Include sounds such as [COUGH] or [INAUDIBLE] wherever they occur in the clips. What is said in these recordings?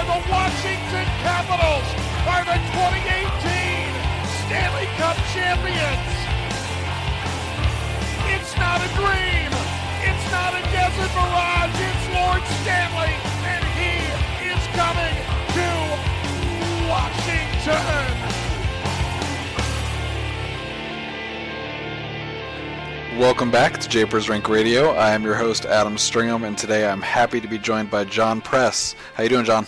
1974, the Washington Capitals are the 2018 Stanley Cup champions. It's not a dream. It's not a desert mirage. It's Lord Stanley, and he is coming to Washington. Welcome back to Japers Rink Radio. I am your host Adam Stringham, and today I'm happy to be joined by Jon Press. How you doing, Jon?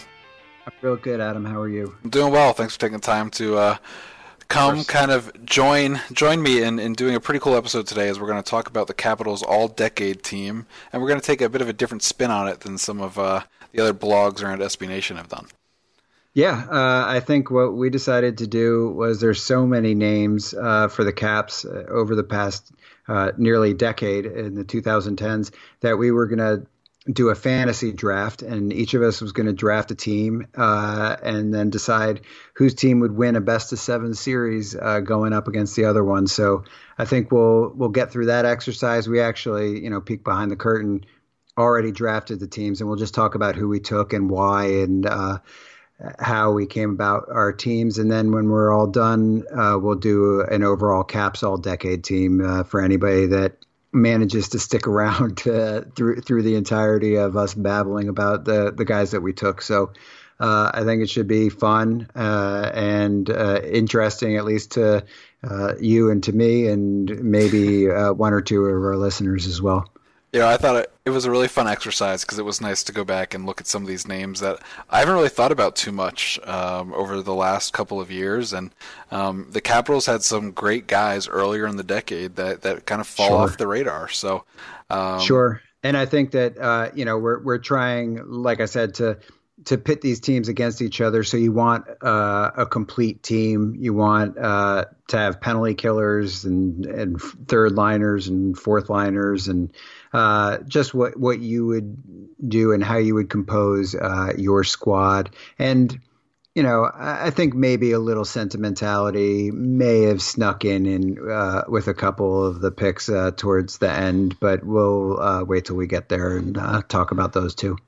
I'm real good, Adam. How are you? I'm doing well. Thanks for taking the time to uh, come, kind of join join me in, in doing a pretty cool episode today. As we're going to talk about the Capitals All-Decade Team, and we're going to take a bit of a different spin on it than some of uh, the other blogs around SB Nation have done. Yeah, uh, I think what we decided to do was there's so many names uh, for the Caps uh, over the past uh, nearly decade in the 2010s that we were going to do a fantasy draft, and each of us was going to draft a team uh, and then decide whose team would win a best of seven series uh, going up against the other one. So I think we'll we'll get through that exercise. We actually, you know, peek behind the curtain, already drafted the teams, and we'll just talk about who we took and why and how we came about our teams, and then when we're all done, uh, we'll do an overall caps all decade team uh, for anybody that manages to stick around uh, through through the entirety of us babbling about the the guys that we took. So. Uh, I think it should be fun uh, and uh, interesting, at least to you and to me, and maybe one or two of our listeners as well. Know, I thought it, it was a really fun exercise because it was nice to go back and look at some of these names that I haven't really thought about too much um, over the last couple of years. And um, the Capitals had some great guys earlier in the decade that, that kind of fall sure. off the radar. So, um, sure. And I think that uh, you know we're we're trying, like I said, to to pit these teams against each other. So you want uh, a complete team. You want uh, to have penalty killers and and third liners and fourth liners and uh, just what what you would do and how you would compose uh, your squad. And you know, I think maybe a little sentimentality may have snuck in in uh, with a couple of the picks uh, towards the end, but we'll wait till we get there and talk about those too.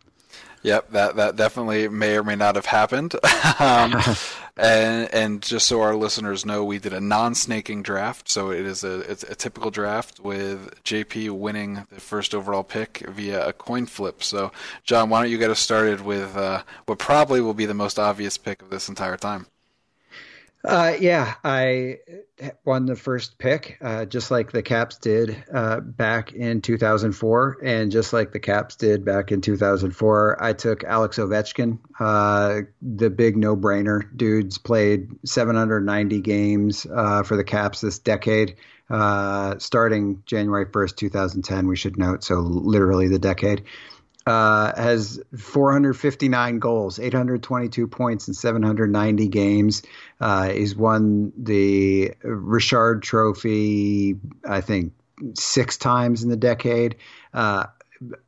Yep, that that definitely may or may not have happened. [LAUGHS] um, [LAUGHS] and and just so our listeners know, we did a non-snaking draft, so it is a it's a typical draft with JP winning the first overall pick via a coin flip. So, Jon, why don't you get us started with uh, what probably will be the most obvious pick of this entire time? Uh, yeah, I won the first pick, uh, just like the Caps did uh, back in 2004, and just like the Caps did back in 2004. I took Alex Ovechkin, uh, the big no-brainer. Dude's played 790 games uh, for the Caps this decade, uh, starting January 1st, 2010. We should note, so literally the decade uh, has 459 goals, 822 points in 790 games. Uh, he's won the Richard Trophy, I think, six times in the decade. Uh,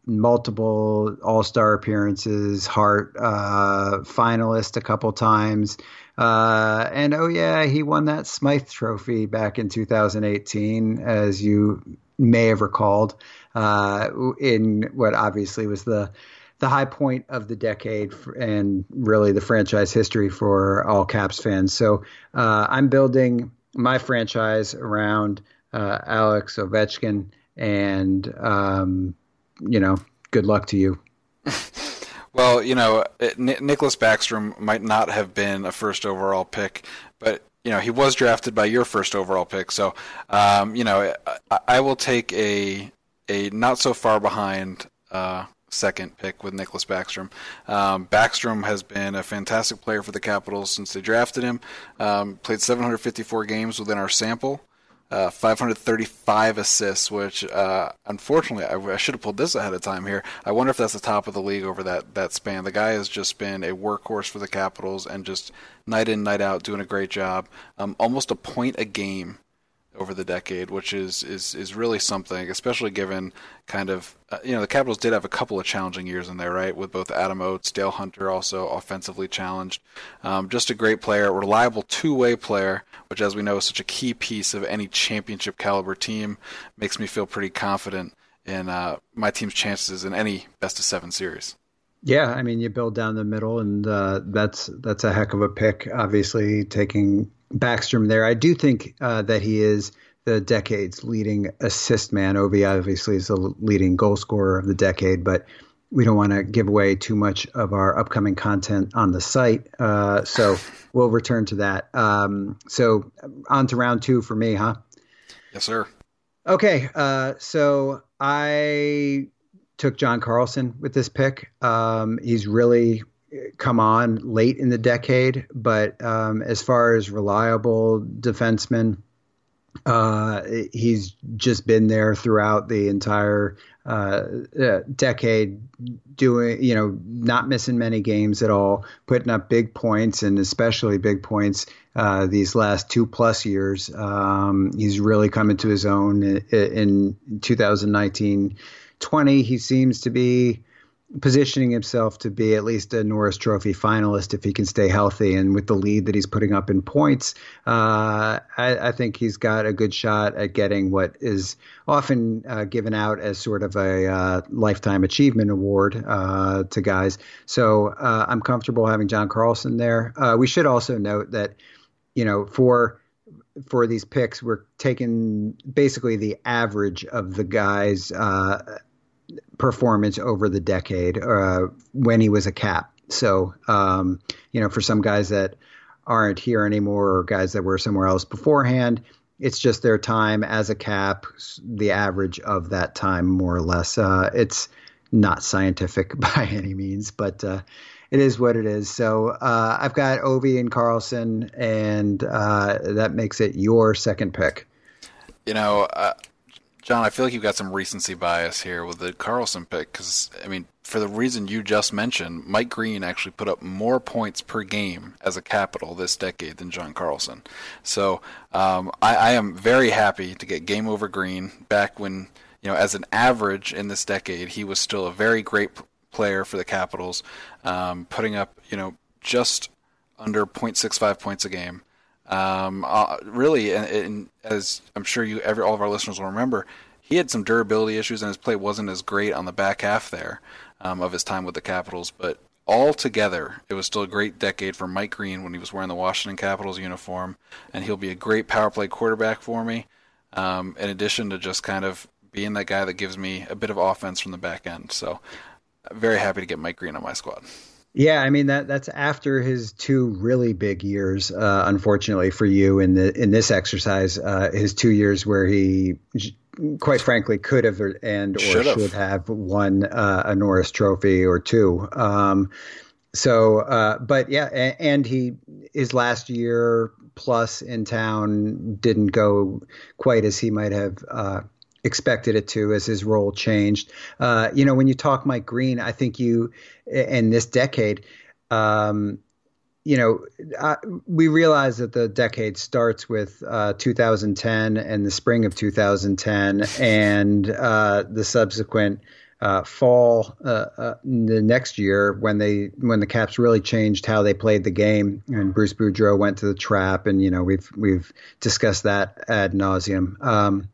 multiple All Star appearances, Hart uh, finalist a couple times. Uh, and oh yeah, he won that Smythe Trophy back in 2018, as you may have recalled uh, in what obviously was the the high point of the decade and really the franchise history for all Caps fans. So uh, I'm building my franchise around uh, Alex Ovechkin, and um, you know, good luck to you. [LAUGHS] well, you know, N- Nicklas Backstrom might not have been a first overall pick, but you know he was drafted by your first overall pick. So, um, you know, I, I, will take a a not so far behind uh, second pick with Nicklas Backstrom. Um, Backstrom has been a fantastic player for the Capitals since they drafted him. Um, played 754 games within our sample. Uh, 535 assists, which uh, unfortunately I, I, should have pulled this ahead of time here. I wonder if that's the top of the league over that, that span. The guy has just been a workhorse for the Capitals and just night in, night out doing a great job. Um, almost a point a game over the decade, which is is is really something, especially given kind of uh, you know the Capitals did have a couple of challenging years in there, right? With both Adam Oates, Dale Hunter, also offensively challenged. Um, just a great player, reliable two-way player, which, as we know, is such a key piece of any championship caliber team. Makes me feel pretty confident in uh, my team's chances in any best of seven series. Yeah, I mean, you build down the middle, and uh, that's that's a heck of a pick. Obviously, taking Backstrom there. I do think uh, that he is the decade's leading assist man. Ovi obviously is the leading goal scorer of the decade, but we don't want to give away too much of our upcoming content on the site. Uh, so we'll return to that. Um, so on to round two for me, huh? Yes, sir. Okay. Uh, so I took John Carlson with this pick. Um, he's really come on late in the decade, but um, as far as reliable defenseman, uh, he's just been there throughout the entire uh, uh, decade, doing you know not missing many games at all, putting up big points and especially big points uh, these last two plus years. Um, he's really coming to his own in, in 2019. 20 he seems to be positioning himself to be at least a Norris Trophy finalist if he can stay healthy. And with the lead that he's putting up in points, uh, I, I, think he's got a good shot at getting what is often uh, given out as sort of a uh, lifetime achievement award uh, to guys. So uh, I'm comfortable having John Carlson there. Uh, we should also note that, you know, for for these picks, we're taking basically the average of the guys uh, performance over the decade uh, when he was a cap. So, um, you know, for some guys that aren't here anymore or guys that were somewhere else beforehand, it's just their time as a cap, the average of that time, more or less. Uh, it's not scientific [LAUGHS] by any means, but uh, it is what it is. So uh, I've got Ovi and Carlson, and uh, that makes it your second pick. You know, uh, Jon, I feel like you've got some recency bias here with the Carlson pick because, I mean, for the reason you just mentioned, Mike Green actually put up more points per game as a capital this decade than John Carlson. So um, I, I, am very happy to get Game Over Green back when, you know, as an average in this decade, he was still a very great player for the Capitals, um, putting up, you know, just under 0.65 points a game. Um, uh, really, and, and, as I'm sure you, every all of our listeners will remember, he had some durability issues, and his play wasn't as great on the back half there um, of his time with the Capitals. But altogether, it was still a great decade for Mike Green when he was wearing the Washington Capitals uniform, and he'll be a great power play quarterback for me. Um, in addition to just kind of being that guy that gives me a bit of offense from the back end. So, very happy to get Mike Green on my squad. Yeah, I mean that that's after his two really big years. Uh, unfortunately for you in the in this exercise, uh, his two years where he, quite frankly, could have and or should have, should have won uh, a Norris Trophy or two. Um, so, uh, but yeah, and he his last year plus in town didn't go quite as he might have uh, expected it to as his role changed. Uh, you know, when you talk Mike Green, I think you in this decade, um, you know, uh, we realize that the decade starts with uh, 2010 and the spring of 2010 and uh, the subsequent uh, fall uh, uh, the next year when they when the Caps really changed how they played the game and Bruce Boudreau went to the trap and you know we've we've discussed that ad nauseum. Um,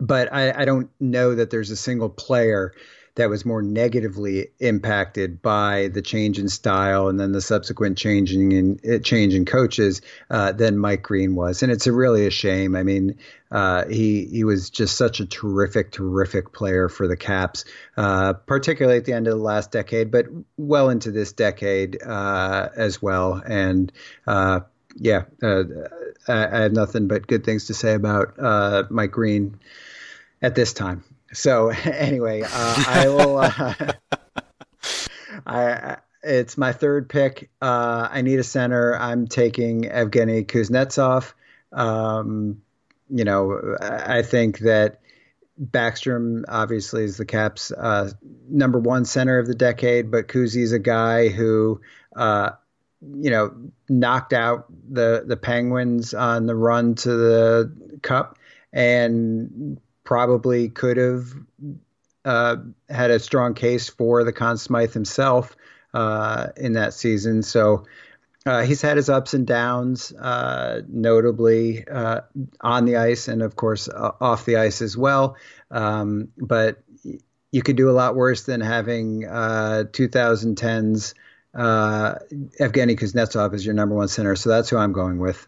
but I, I, don't know that there's a single player that was more negatively impacted by the change in style and then the subsequent changing in uh, change in coaches uh, than Mike Green was, and it's a really a shame. I mean, uh, he he was just such a terrific, terrific player for the Caps, uh, particularly at the end of the last decade, but well into this decade uh, as well. And uh, yeah, I, I, have nothing but good things to say about Mike Green at this time. So [LAUGHS] anyway, uh, I will. Uh, [LAUGHS] I it's my third pick. Uh, I need a center. I'm taking Evgeny Kuznetsov. Um, you know, I think that Backstrom obviously is the Caps' uh, number one center of the decade, but Kuzi's a guy who, uh, you know, knocked out the the Penguins on the run to the Cup and probably could have uh, had a strong case for the Conn Smythe himself uh, in that season. So uh, he's had his ups and downs, uh, notably uh, on the ice and, of course, uh, off the ice as well. Um, but you could do a lot worse than having 2010's Evgeny Kuznetsov as your number one center. So that's who I'm going with.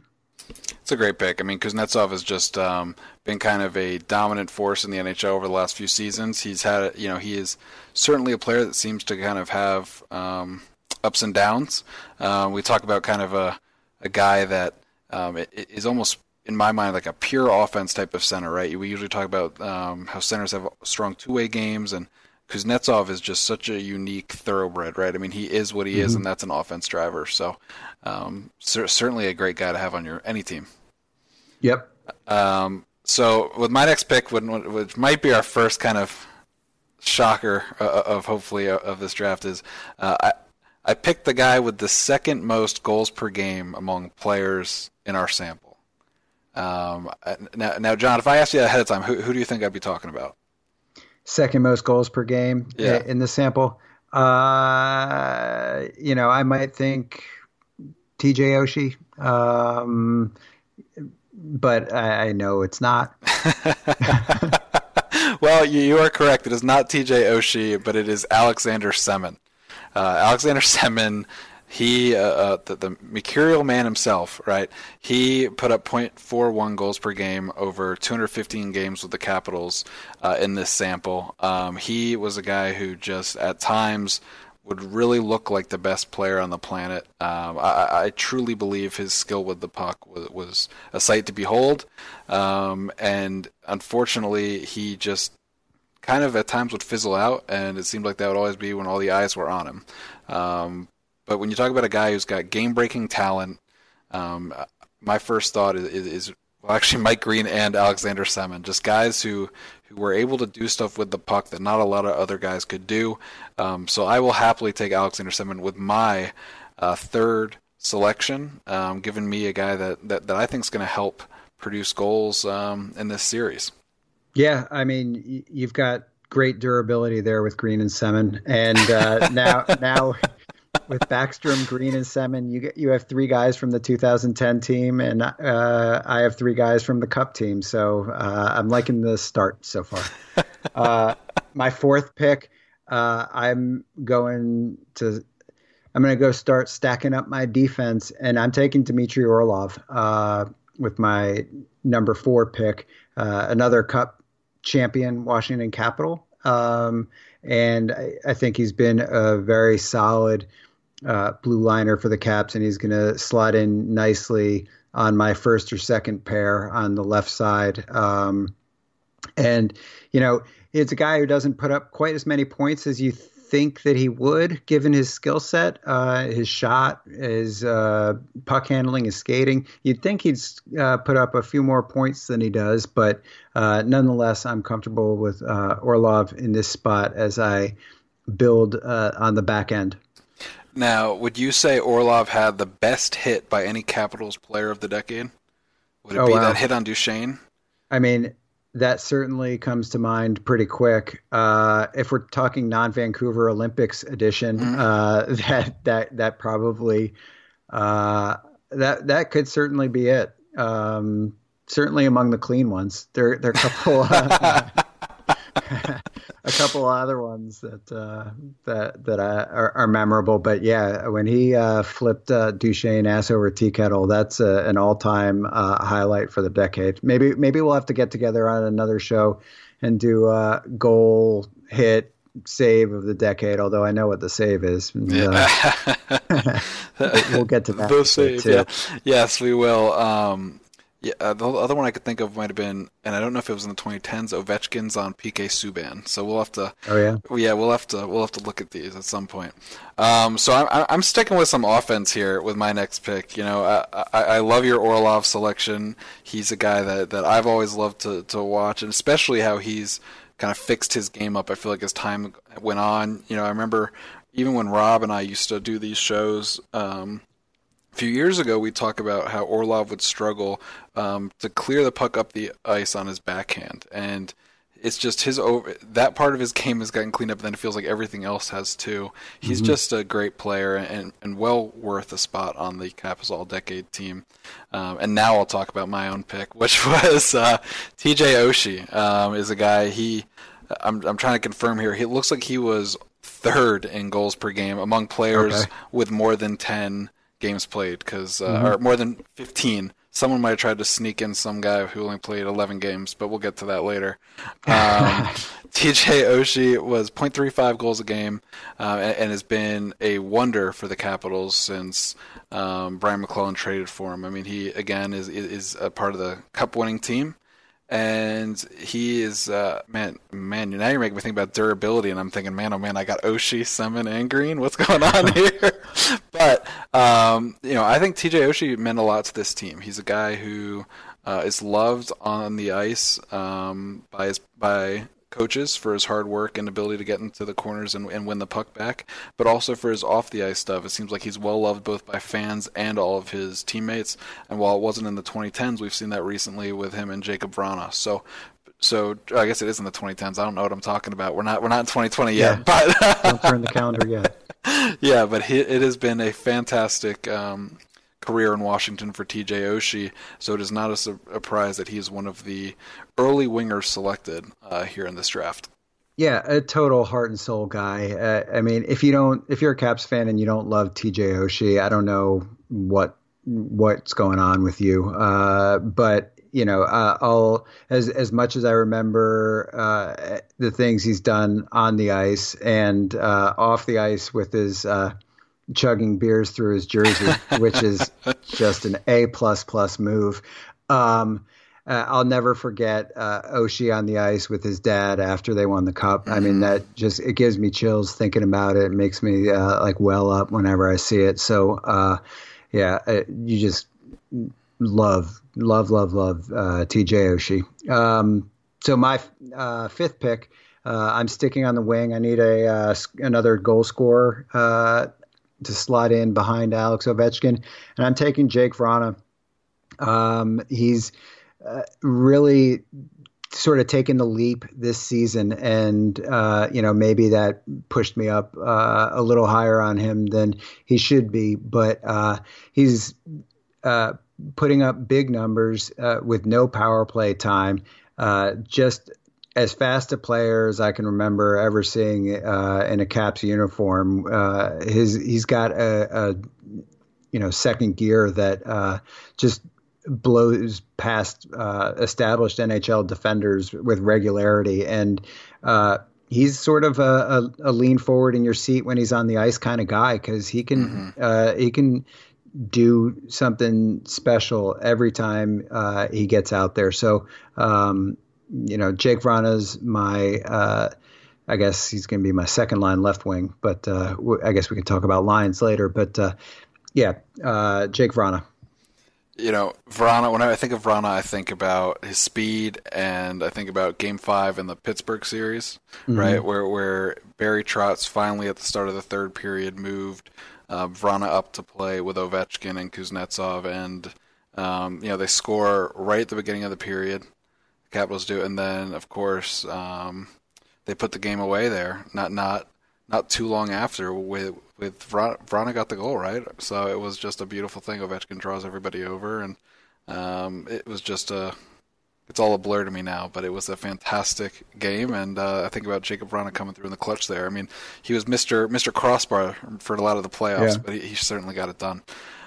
A great pick. I mean, Kuznetsov has just um, been kind of a dominant force in the NHL over the last few seasons. He's had, you know, he is certainly a player that seems to kind of have um, ups and downs. Uh, we talk about kind of a, a guy that um, is almost, in my mind, like a pure offense type of center, right? We usually talk about um, how centers have strong two-way games and Kuznetsov is just such a unique thoroughbred, right? I mean, he is what he mm-hmm. is, and that's an offense driver. So, um, cer- certainly a great guy to have on your any team. Yep. Um, so with my next pick, which might be our first kind of shocker uh, uh, of hopefully uh, of this draft, is uh, I I picked the guy with the second most goals per game among players in our sample. Um, now, now, Jon, if I asked you ahead of time, who, who do you think I'd be talking about? second most goals per game yeah. in the sample. Uh, you know, I might think TJ Oshie, um, but I, I, know it's not. [LAUGHS] [LAUGHS] well, you, you, are correct. It is not TJ Oshie, but it is Alexander Semin. Uh, Alexander [LAUGHS] Semin he uh, uh, the, the mercurial man himself, right? He put up .41 goals per game over 215 games with the Capitals uh, in this sample. Um, he was a guy who just at times would really look like the best player on the planet. Um, I, I, truly believe his skill with the puck was, was a sight to behold, um, and unfortunately, he just kind of at times would fizzle out, and it seemed like that would always be when all the eyes were on him. Um, but when you talk about a guy who's got game breaking talent, um, my first thought is, is, is, well, actually Mike Green and Alexander Semin, just guys who who were able to do stuff with the puck that not a lot of other guys could do. Um, so I will happily take Alexander Semin with my uh, third selection, um, giving me a guy that, that, that I think is going to help produce goals um, in this series. Yeah, I mean, you've got great durability there with Green and Semin, and uh, now [LAUGHS] now with Backstrom, Green, and Semin, you get, you have three guys from the 2010 team, and uh, I have three guys from the Cup team. So uh, I'm liking the start so far. [LAUGHS] Uh, my fourth pick, uh, I'm going to I'm going to go start stacking up my defense, and I'm taking Dmitry Orlov uh, with my number four pick, uh, another Cup champion, Washington Capital. Um, and I, I, think he's been a very solid uh, blue liner for the Caps, and he's going to slot in nicely on my first or second pair on the left side. Um, and you know, it's a guy who doesn't put up quite as many points as you think that he would, given his skill set, uh, his shot, his uh, puck handling, his skating. You'd think he'd uh, put up a few more points than he does, but uh, nonetheless, I'm comfortable with uh, Orlov in this spot as I build uh, on the back end. Now, would you say Orlov had the best hit by any Capitals player of the decade? Would it oh, be wow. that hit on Duchene? I mean, that certainly comes to mind pretty quick. Uh, if we're talking non-Vancouver Olympics edition, mm-hmm. uh, [LAUGHS] that that that probably uh, that that could certainly be it. Um, certainly among the clean ones. There there are a couple. [LAUGHS] [LAUGHS] Uh, a couple other ones that uh, that that uh, are, are, memorable. But yeah, when he uh, flipped uh, Duchene ass over tea kettle, that's uh, an all time uh, highlight for the decade. Maybe maybe we'll have to get together on another show and do a goal hit save of the decade. Although I know what the save is. Yeah. [LAUGHS] we'll get to that. [LAUGHS] The save, too. yeah. Yes, we will. Um, yeah, uh, the other one I could think of might have been, and I don't know if it was in the 2010s. Ovechkin's on PK Subban, so we'll have to. Oh yeah. Yeah, we'll have to we'll have to look at these at some point. Um, so I'm I'm sticking with some offense here with my next pick. You know, I, I, I love your Orlov selection. He's a guy that, that I've always loved to to watch, and especially how he's kind of fixed his game up. I feel like as time went on, you know, I remember even when Rob and I used to do these shows. Um, a few years ago, we talked about how Orlov would struggle um, to clear the puck up the ice on his backhand, and it's just his over that part of his game has gotten cleaned up. And then it feels like everything else has too. He's mm-hmm. just a great player and and well worth a spot on the Capitals All Decade team. Um, and now I'll talk about my own pick, [LAUGHS] which was uh, T.J. Oshie. Um, is a guy he. I'm I'm trying to confirm here. He looks like he was third in goals per game among players okay. with more than ten games played because uh, mm-hmm. or more than 15 someone might have tried to sneak in some guy who only played 11 games but we'll get to that later. Um, [LAUGHS] tj oshie was 0.35 goals a game uh, and, and, has been a wonder for the capitals since um, brian maclellan traded for him. I mean he again is is a part of the cup winning team and he is uh, man, man. Now you're making me think about durability, and I'm thinking, man, oh man, I got Oshie, Semin, and Green. What's going on [LAUGHS] here? but um, you know, I think TJ Oshie meant a lot to this team. He's a guy who uh, is loved on the ice um, by his by coaches for his hard work and ability to get into the corners and, and win the puck back, but also for his off the ice stuff. It seems like he's well loved both by fans and all of his teammates. And while it wasn't in the 2010s, we've seen that recently with him and Jakub Vrana. So so I guess it is in the 2010s. I don't know what I'm talking about. We're not we're not in 2020 yet, yeah. but don't turn the calendar yet. [LAUGHS] yeah, but he, it has been a fantastic um, career in Washington for TJ Oshie, so it is not a surprise that he is one of the early wingers selected uh, here in this draft. Yeah, a total heart and soul guy. Uh, I mean, if you don't, if you're a Caps fan and you don't love TJ Oshie, I don't know what what's going on with you. Uh, but you know, uh, I'll as as much as I remember uh, the things he's done on the ice and uh, off the ice with his uh, chugging beers through his jersey, which is [LAUGHS] just an A plus plus move. Um, uh, I'll never forget uh, Oshie on the ice with his dad after they won the cup. Mm-hmm. I mean, mm-hmm. that just it gives me chills thinking about it. It makes me uh, like well up whenever I see it. So, uh, yeah, uh, you just love, love, love, love uh, TJ Oshie. Um, so my fifth pick. I'm sticking on the wing. I need a another goal scorer to slot in behind Alex Ovechkin, and I'm taking Jake Vrana. Um, he's uh, really sort of taken the leap this season, and uh, you know maybe that pushed me up uh, a little higher on him than he should be, but uh, he's uh, putting up big numbers uh, with no power play time. just as fast a player as I can remember ever seeing uh, in a Caps uniform. Uh, his he's got a, a, you know second gear that uh, just blows past uh, established NHL defenders with regularity, and uh, he's sort of a, a, a, lean forward in your seat when he's on the ice kind of guy because he can mm-hmm. Uh, he can do something special every time uh, he gets out there. So um, you know, Jake Vrana's my, uh, I guess he's going to be my second line left wing, but uh, I guess we can talk about lines later. But uh, yeah, uh, Jake Vrana. You know, Vrana. When I think of Vrana, I think about his speed, and I think about Game Five in the Pittsburgh series, mm-hmm. right, where where Barry Trotz finally at the start of the third period moved uh, Vrana up to play with Ovechkin and Kuznetsov, and um, you know they score right at the beginning of the period. Capitals do, and then of course um, they put the game away there. Not not not too long after with with Vrana got the goal right. So it was just a beautiful thing. Ovechkin draws everybody over, and um, it was just a it's all a blur to me now. But it was a fantastic game, and uh, I think about Jakub Vrana coming through in the clutch there. I mean, he was Mister Mister Crossbar for a lot of the playoffs, yeah. but he, he certainly got it done.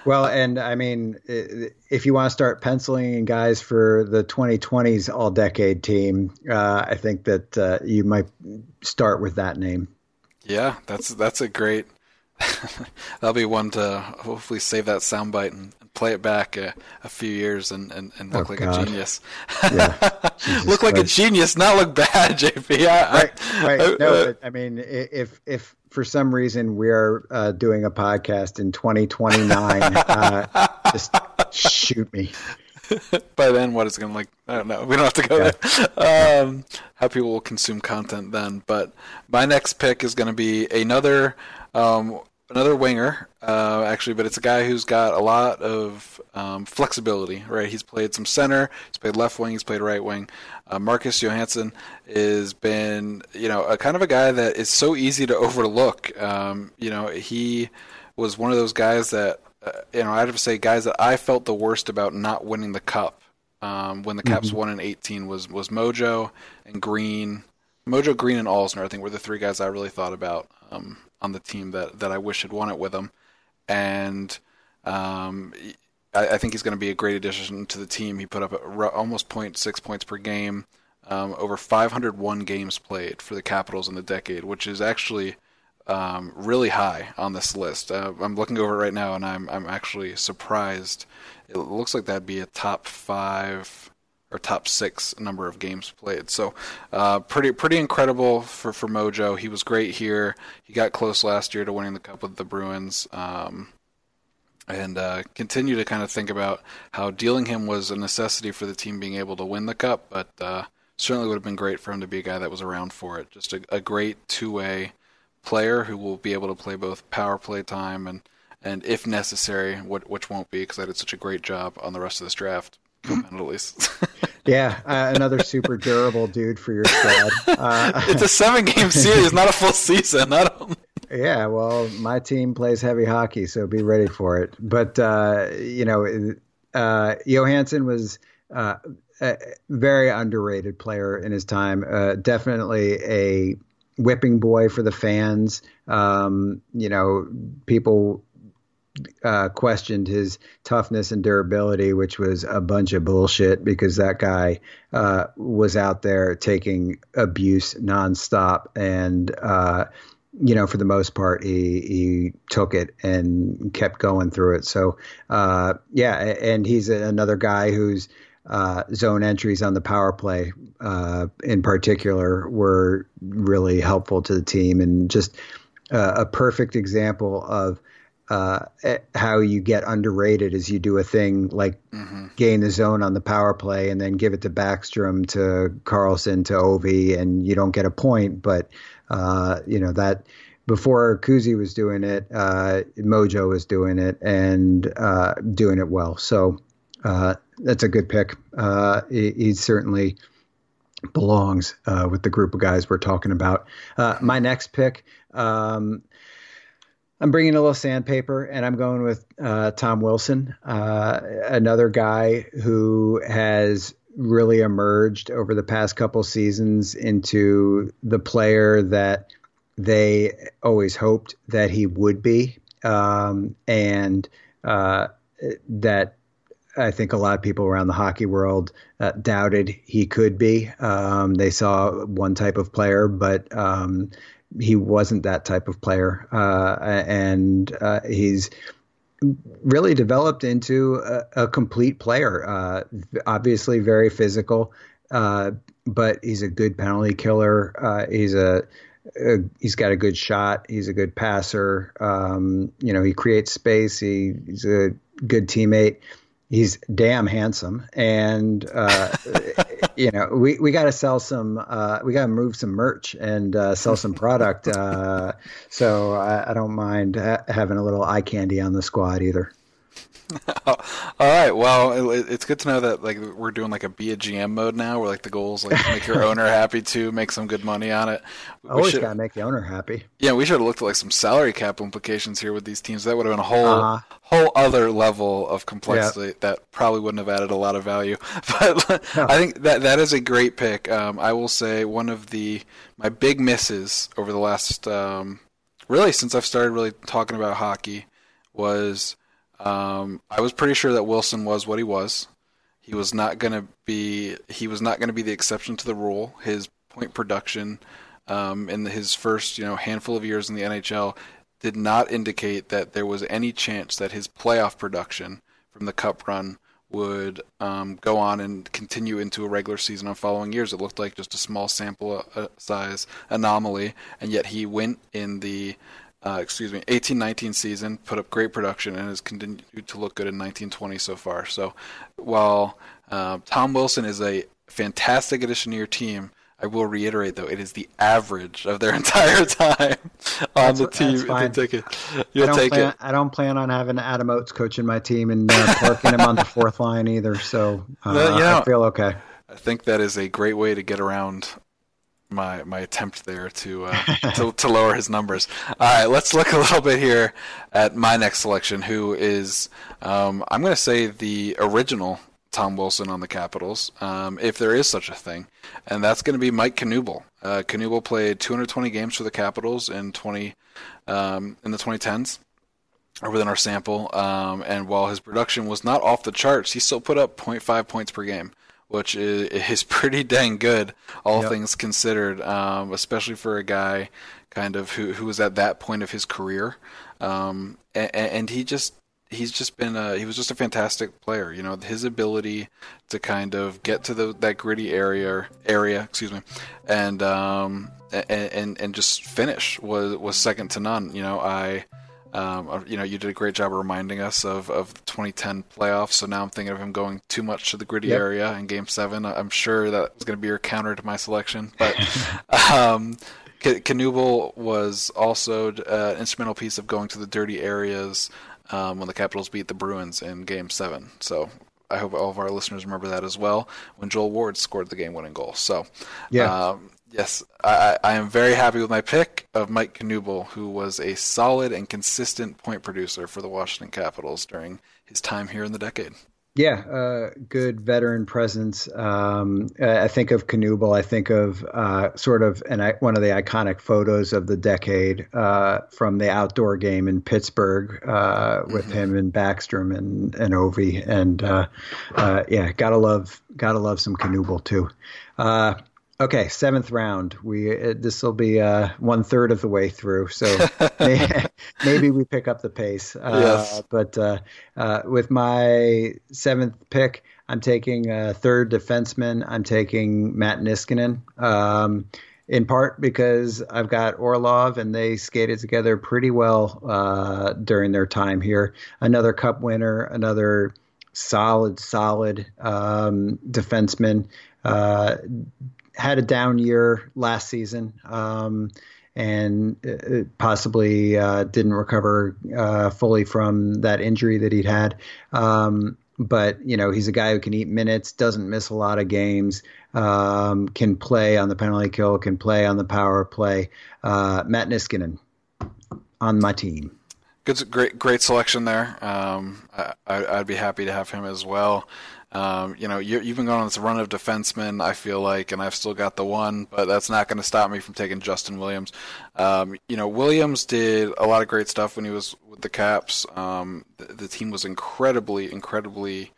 Well, and I mean, if you want to start penciling in guys for the 2020s All Decade team, uh, I think that uh, you might start with that name. Yeah, that's that's a great. [LAUGHS] that'll be one to hopefully save that soundbite and play it back a, a few years and, and, and look oh, like God. a genius. Yeah. [LAUGHS] look like a genius, not look bad, [LAUGHS] JP. I, right, right. I, no, uh, I mean, if if for some reason we are uh, doing a podcast in 2029, uh, [LAUGHS] just shoot me. [LAUGHS] By then, what is it going to like? I don't know. We don't have to go yeah. there. Um, how people will consume content then. But my next pick is going to be another um, another winger, uh, actually, but it's a guy who's got a lot of um, flexibility, right? He's played some center, he's played left wing, he's played right wing. Uh, Marcus Johansson has been, you know, a kind of a guy that is so easy to overlook. Um, you know, he was one of those guys that, uh, you know, I'd have to say guys that I felt the worst about not winning the cup. Um, when the Caps mm-hmm. won in 18 was was Mojo and Green, Mojo Green and Alzner. I think were the three guys I really thought about. Um, on the team that, that I wish had won it with them. And um, I, I, think he's going to be a great addition to the team. He put up almost 0.6 points per game, um, over 501 games played for the Capitals in the decade, which is actually um, really high on this list. Uh, I'm looking over it right now, and I'm I'm actually surprised. It looks like that'd be a top five or top six number of games played. So uh, pretty pretty incredible for, for Mojo. He was great here. He got close last year to winning the cup with the Bruins. Um, and uh, continue to kind of think about how dealing him was a necessity for the team being able to win the cup, but uh, certainly would have been great for him to be a guy that was around for it. Just a, a great two-way player who will be able to play both power play time and, and if necessary, which won't be because I did such a great job on the rest of this draft, [LAUGHS] at least. [LAUGHS] yeah, uh, another super durable dude for your squad. [LAUGHS] Uh, it's a seven game series, not a full season. I don't... Yeah, well, my team plays heavy hockey, so be ready for it. But uh, you know, uh, Johansson was uh, a very underrated player in his time. Uh, definitely a whipping boy for the fans. Um, you know, people uh, questioned his toughness and durability, which was a bunch of bullshit because that guy uh, was out there taking abuse nonstop. And, uh, you know, for the most part, he, he took it and kept going through it. So, uh, yeah, and he's another guy who's uh, zone entries on the power play, uh, in particular, were really helpful to the team and just a perfect example of uh, how you get underrated is you do a thing like mm-hmm. gain the zone on the power play and then give it to Backstrom to Carlson, to Ovi and you don't get a point. But, uh, you know, that before Kuzi was doing it, uh, Mojo was doing it and uh, doing it well. So uh, that's a good pick. Uh, he, he, certainly belongs with the group of guys we're talking about. my next pick. Um, I'm bringing a little sandpaper, and I'm going with uh, Tom Wilson, uh, another guy who has really emerged over the past couple seasons into the player that they always hoped that he would be, um, and uh, that I think a lot of people around the hockey world uh, doubted he could be. Um, they saw one type of player, but um, he wasn't that type of player, uh, and uh, he's really developed into a, a complete player. Uh, obviously, very physical, uh, but he's a good penalty killer. Uh, he's a, he's got a good shot. He's a good passer. Um, you know, he creates space. He, he's a good teammate he's damn handsome and uh, you know we, we got to sell some uh, we got to move some merch and uh, sell some product uh, so I, I, don't mind ha- having a little eye candy on the squad either [LAUGHS] All right. Well, it's good to know that like we're doing like a be a GM mode now, where like the goals like make your [LAUGHS] owner happy too, make some good money on it. We Always should, gotta make the owner happy. Yeah, we should have looked at like some salary cap implications here with these teams. That would have been a whole uh-huh. whole other level of complexity yep. that probably wouldn't have added a lot of value. [LAUGHS] But no. I think that that is a great pick. Um, I will say one of the my big misses over the last um, really since I've started really talking about hockey was um, I was pretty sure that Wilson was what he was. He was not going to be. He was not going to be the exception to the rule. His point production um, in his first, you know, handful of years in the NHL did not indicate that there was any chance that his playoff production from the Cup run would um, go on and continue into a regular season on following years. It looked like just a small sample uh, size anomaly, and yet he went in the uh, excuse me, 18-19 season, put up great production, and has continued to look good in 1920 so far. So while uh, Tom Wilson is a fantastic addition to your team, I will reiterate though, it is the average of their [LAUGHS] entire time on that's, the team. Take it. You'll I take plan, it. I don't plan on having Adam Oates coaching my team and uh, parking him on the fourth line either. So [LAUGHS] uh, no, I feel okay. I think that is a great way to get around my my attempt there to, uh, [LAUGHS] to to lower his numbers. All right, let's look a little bit here at my next selection, who is um, I'm going to say the original Tom Wilson on the Capitals, um, if there is such a thing, and that's going to be Mike Knuble. Uh, Knuble played 220 games for the Capitals in 20 um, in the 2010s. Or within our sample, um, and while his production was not off the charts, he still put up 0.5 points per game which is, is [LAUGHS] pretty dang good, all yep. things considered, um, especially for a guy kind of who who was at that point of his career. Um, and, and, he just he's just been a, he was just a fantastic player. You know, his ability to kind of get to the that gritty area area, excuse me, and um, and, and and just finish was was second to none. You know, I um, uh, you know, you did a great job of reminding us of, of the 2010 playoffs. So now I'm thinking of him going too much to the gritty yep. area in Game Seven. I'm sure that was going to be your counter to my selection, [LAUGHS] but um, Knuble was also uh, an instrumental piece of going to the dirty areas um, when the Capitals beat the Bruins in Game Seven. So I hope all of our listeners remember that as well when Joel Ward scored the game-winning goal. So, yeah. Um, Yes, I, I am very happy with my pick of Mike Knuble, who was a solid and consistent point producer for the Washington Capitals during his time here in the decade. Yeah, uh, good veteran presence. Um, I think of Knuble. I think of uh, sort of an, one of the iconic photos of the decade uh, from the outdoor game in Pittsburgh uh, with mm-hmm. him and Backstrom and and Ovi. And uh, uh, yeah, gotta love gotta love some Knuble too. Okay, seventh round. We uh, this will be uh, one third of the way through, so [LAUGHS] maybe, we pick up the pace. Uh, yes. But uh, uh, with my seventh pick, I'm taking a third defenseman. I'm taking Matt Niskanen. Um, in part because I've got Orlov and they skated together pretty well uh, during their time here. Another Cup winner, another solid, solid um, defenseman. Uh, had a down year last season. Um, and possibly uh, didn't recover uh, fully from that injury that he'd had. Um, but you know, he's a guy who can eat minutes, doesn't miss a lot of games, um, can play on the penalty kill, can play on the power play. Uh, Matt Niskanen on my team. Good, great, great selection there. Um, I, would be happy to have him as well. Um, you know, you, have been going on this run of defensemen, I feel like, and I've still got the one, but that's not going to stop me from taking Justin Williams. Um, you know, Williams did a lot of great stuff when he was with the Caps. Um, the, the, team was incredibly, incredibly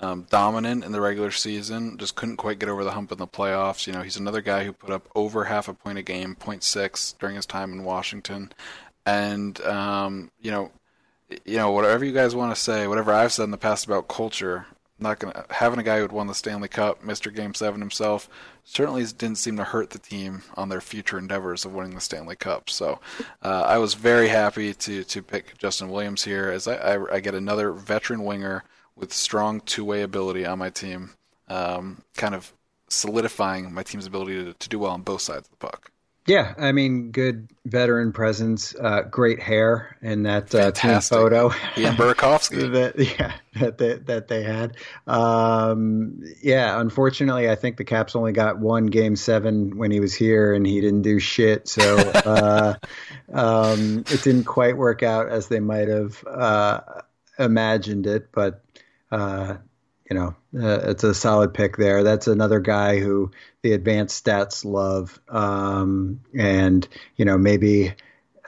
um, dominant in the regular season. Just couldn't quite get over the hump in the playoffs. You know, he's another guy who put up over half a point a game, 0.6 during his time in Washington, and um, you know, you know, whatever you guys want to say, whatever I've said in the past about culture, not gonna having a guy who had won the Stanley Cup, Mr. Game Seven himself, certainly didn't seem to hurt the team on their future endeavors of winning the Stanley Cup. So uh, I was very happy to to pick Justin Williams here as I, I, I get another veteran winger with strong two way ability on my team, um, kind of solidifying my team's ability to, to do well on both sides of the puck. Yeah, I mean, good veteran presence, uh, great hair in that uh, team photo. Ian Burakovsky. [LAUGHS] that, yeah, that they, that they had. Um, yeah, unfortunately, I think the Caps only got one game seven when he was here, and he didn't do shit. So [LAUGHS] uh, um, it didn't quite work out as they might have uh, imagined it, but uh, you know, uh, it's a solid pick there. That's another guy who the advanced stats love, um, and you know maybe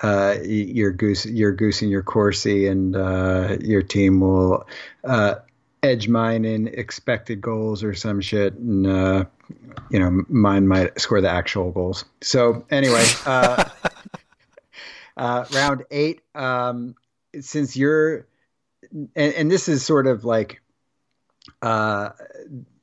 uh, your goose, your goose and your Corsi, and uh, your team will uh, edge mine in expected goals or some shit, and uh, you know mine might score the actual goals. So anyway, [LAUGHS] uh, round eight. Um, since you're, and, and this is sort of like Uh,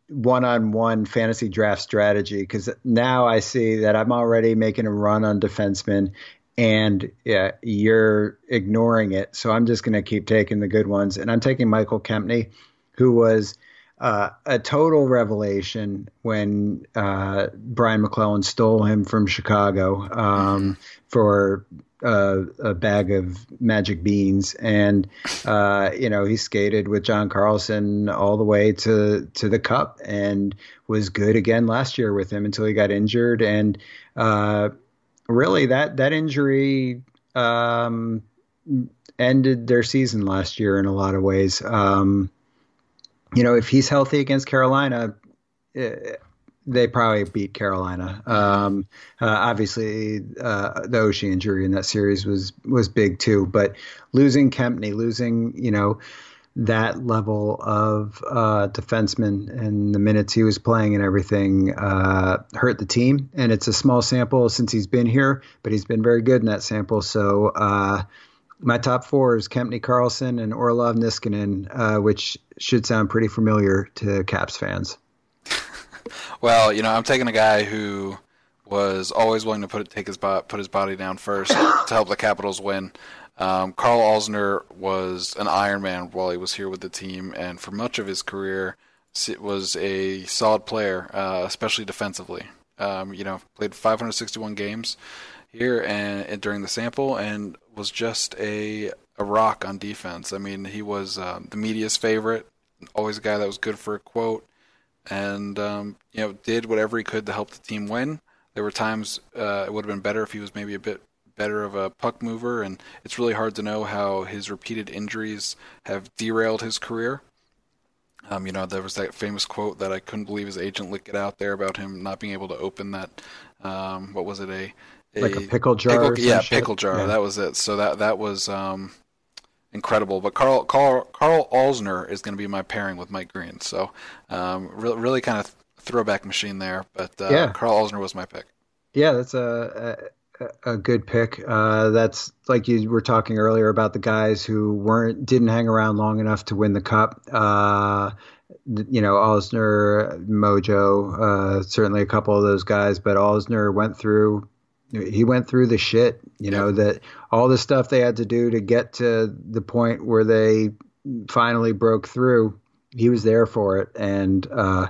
one-on-one fantasy draft strategy because now I see that I'm already making a run on defensemen and yeah, you're ignoring it. So I'm just going to keep taking the good ones. And I'm taking Michael Kempny, who was uh, a total revelation when uh, Brian MacLellan stole him from Chicago um, for uh, a bag of magic beans, and uh, you know he skated with John Carlson all the way to to the Cup, and was good again last year with him until he got injured, and uh, really that that injury um, ended their season last year in a lot of ways. Um, you know, if he's healthy against Carolina. It, they probably beat Carolina. Um, uh, obviously, uh, the Oshie injury in that series was was big too. But losing Kempny, losing you know that level of uh, defenseman and the minutes he was playing and everything uh, hurt the team. And it's a small sample since he's been here, but he's been very good in that sample. So uh, my top four is Kempny Carlson and Orlov Niskanen, uh, which should sound pretty familiar to Caps fans. [LAUGHS] Well, you know, I'm taking a guy who was always willing to put take his put his body down first [LAUGHS] to help the Capitals win. Um, Karl Alzner was an Iron Man while he was here with the team, and for much of his career, was a solid player, uh, especially defensively. Um, you know, played 561 games here and, and, during the sample, and was just a a rock on defense. I mean, he was uh, the media's favorite, always a guy that was good for a quote and um, you know did whatever he could to help the team win. There were times uh, it would have been better if he was maybe a bit better of a puck mover, and it's really hard to know how his repeated injuries have derailed his career. Um, you know, there was that famous quote that I couldn't believe his agent let get out there about him not being able to open that. Um, what was it? A like a pickle jar. Pickle, yeah, pickle jar. Yeah. That was it. So that that was um, incredible. But Carl Carl Karl Alzner is going to be my pairing with Mike Green. So um, really, really kind of throwback machine there. But uh, yeah. Karl Alzner was my pick. Yeah, that's a a, a good pick. Uh, that's like you were talking earlier about the guys who weren't didn't hang around long enough to win the cup. Uh, you know, Alzner, Mojo, uh, certainly a couple of those guys, but Alzner went through he went through the shit, you know, that all the stuff they had to do to get to the point where they finally broke through. He was there for it and uh,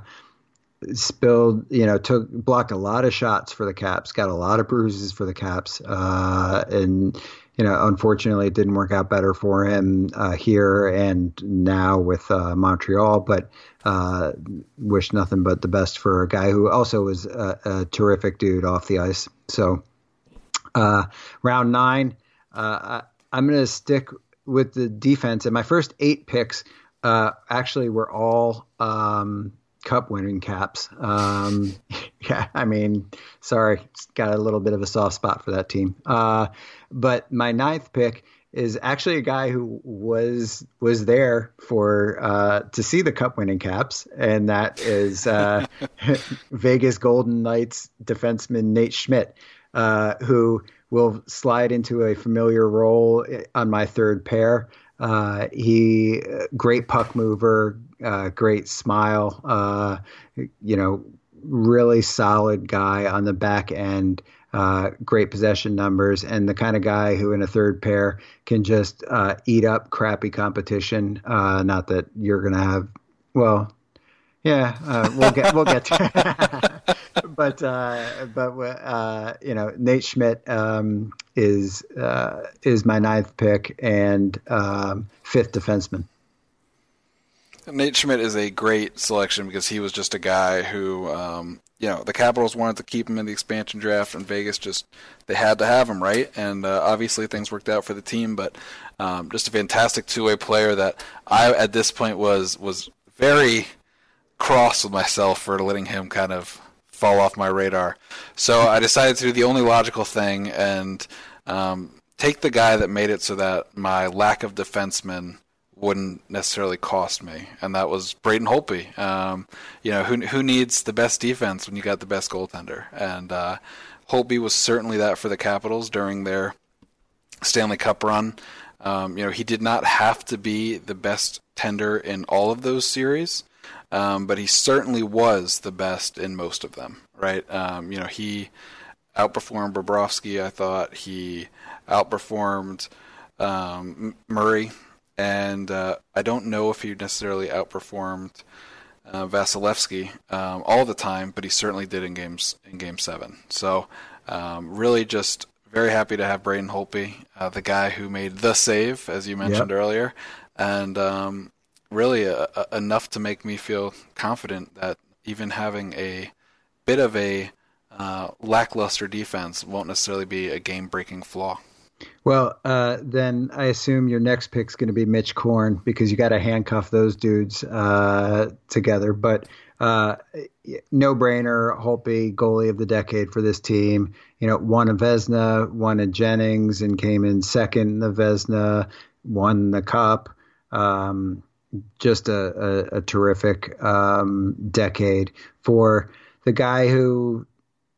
spilled, you know, took blocked a lot of shots for the Caps, got a lot of bruises for the Caps, uh, and you know, unfortunately, it didn't work out better for him uh, here and now with uh, Montreal. But uh, wish nothing but the best for a guy who also was a, a terrific dude off the ice. So uh, round nine, uh, I, am going to stick with the defense. And my first eight picks uh, actually were all um, cup winning caps. Um, [LAUGHS] yeah, I mean, sorry, got a little bit of a soft spot for that team. Uh, but my ninth pick is actually a guy who was was there for uh, to see the cup winning caps, and that is uh, [LAUGHS] Vegas Golden Knights defenseman Nate Schmidt uh, who will slide into a familiar role on my third pair. Uh, he great puck mover, uh, great smile. Uh, you know, really solid guy on the back end. Uh, great possession numbers, and the kind of guy who, in a third pair, can just uh, eat up crappy competition. Not that you're going to have. Well, yeah, we'll get we'll get. To [LAUGHS] but uh, but uh, you know, Nate Schmidt um, is uh, is my ninth pick and um, fifth defenseman. Nate Schmidt is a great selection because he was just a guy who, um, you know, the Capitals wanted to keep him in the expansion draft, and Vegas just they had to have him, right? And uh, obviously things worked out for the team, but um, just a fantastic two-way player that I at this point was was very cross with myself for letting him kind of fall off my radar. So I decided to do the only logical thing and um, take the guy that made it so that my lack of defensemen wouldn't necessarily cost me, and that was Braden Holtby. Um, you know, who who needs the best defense when you got the best goaltender? And uh, Holtby was certainly that for the Capitals during their Stanley Cup run. Um, you know, he did not have to be the best tender in all of those series, um, but he certainly was the best in most of them. Right? Um, you know, he outperformed Bobrovsky. I thought he outperformed um, Murray and uh, I don't know if he necessarily outperformed uh, Vasilevskiy um, all the time, but he certainly did in games in Game Seven. So um, really, just very happy to have Braden Holtby, uh, the guy who made the save, as you mentioned yep. earlier, and um, really uh, uh, enough to make me feel confident that even having a bit of a uh, lackluster defense won't necessarily be a game-breaking flaw. Well, uh, then I assume your next pick is going to be Mitch Korn because you got to handcuff those dudes uh, together. But uh, no brainer, Holtby, goalie of the decade for this team. You know, won a Vezina, won a Jennings, and came in second in the Vezina, won the Cup. Um, just a, a, a terrific um, decade for the guy who,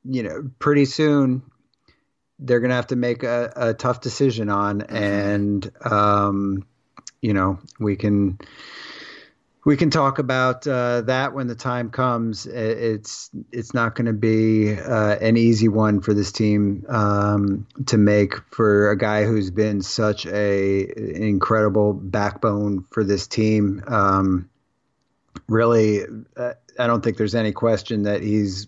you know, pretty soon they're going to have to make a, a tough decision on, mm-hmm. and um, you know we can we can talk about uh, that when the time comes. It's it's not going to be uh, an easy one for this team um, to make for a guy who's been such a an incredible backbone for this team. Um, really, uh, I don't think there's any question that he's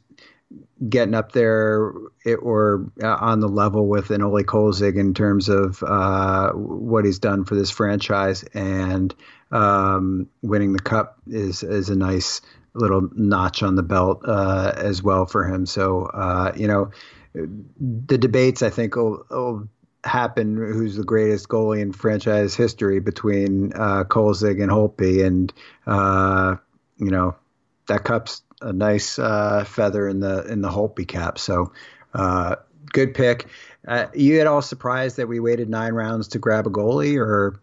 getting up there or uh, on the level with an Ole Kolzig in terms of uh, what he's done for this franchise and um, winning the cup is is a nice little notch on the belt uh, as well for him. So uh, you know the debates I think will, will, happen. Who's the greatest goalie in franchise history between uh, Kolzig and Holtby, and uh, you know that cup's a nice uh, feather in the in the Holtby cap. So uh, good pick. Uh, you at all surprised that we waited nine rounds to grab a goalie, or?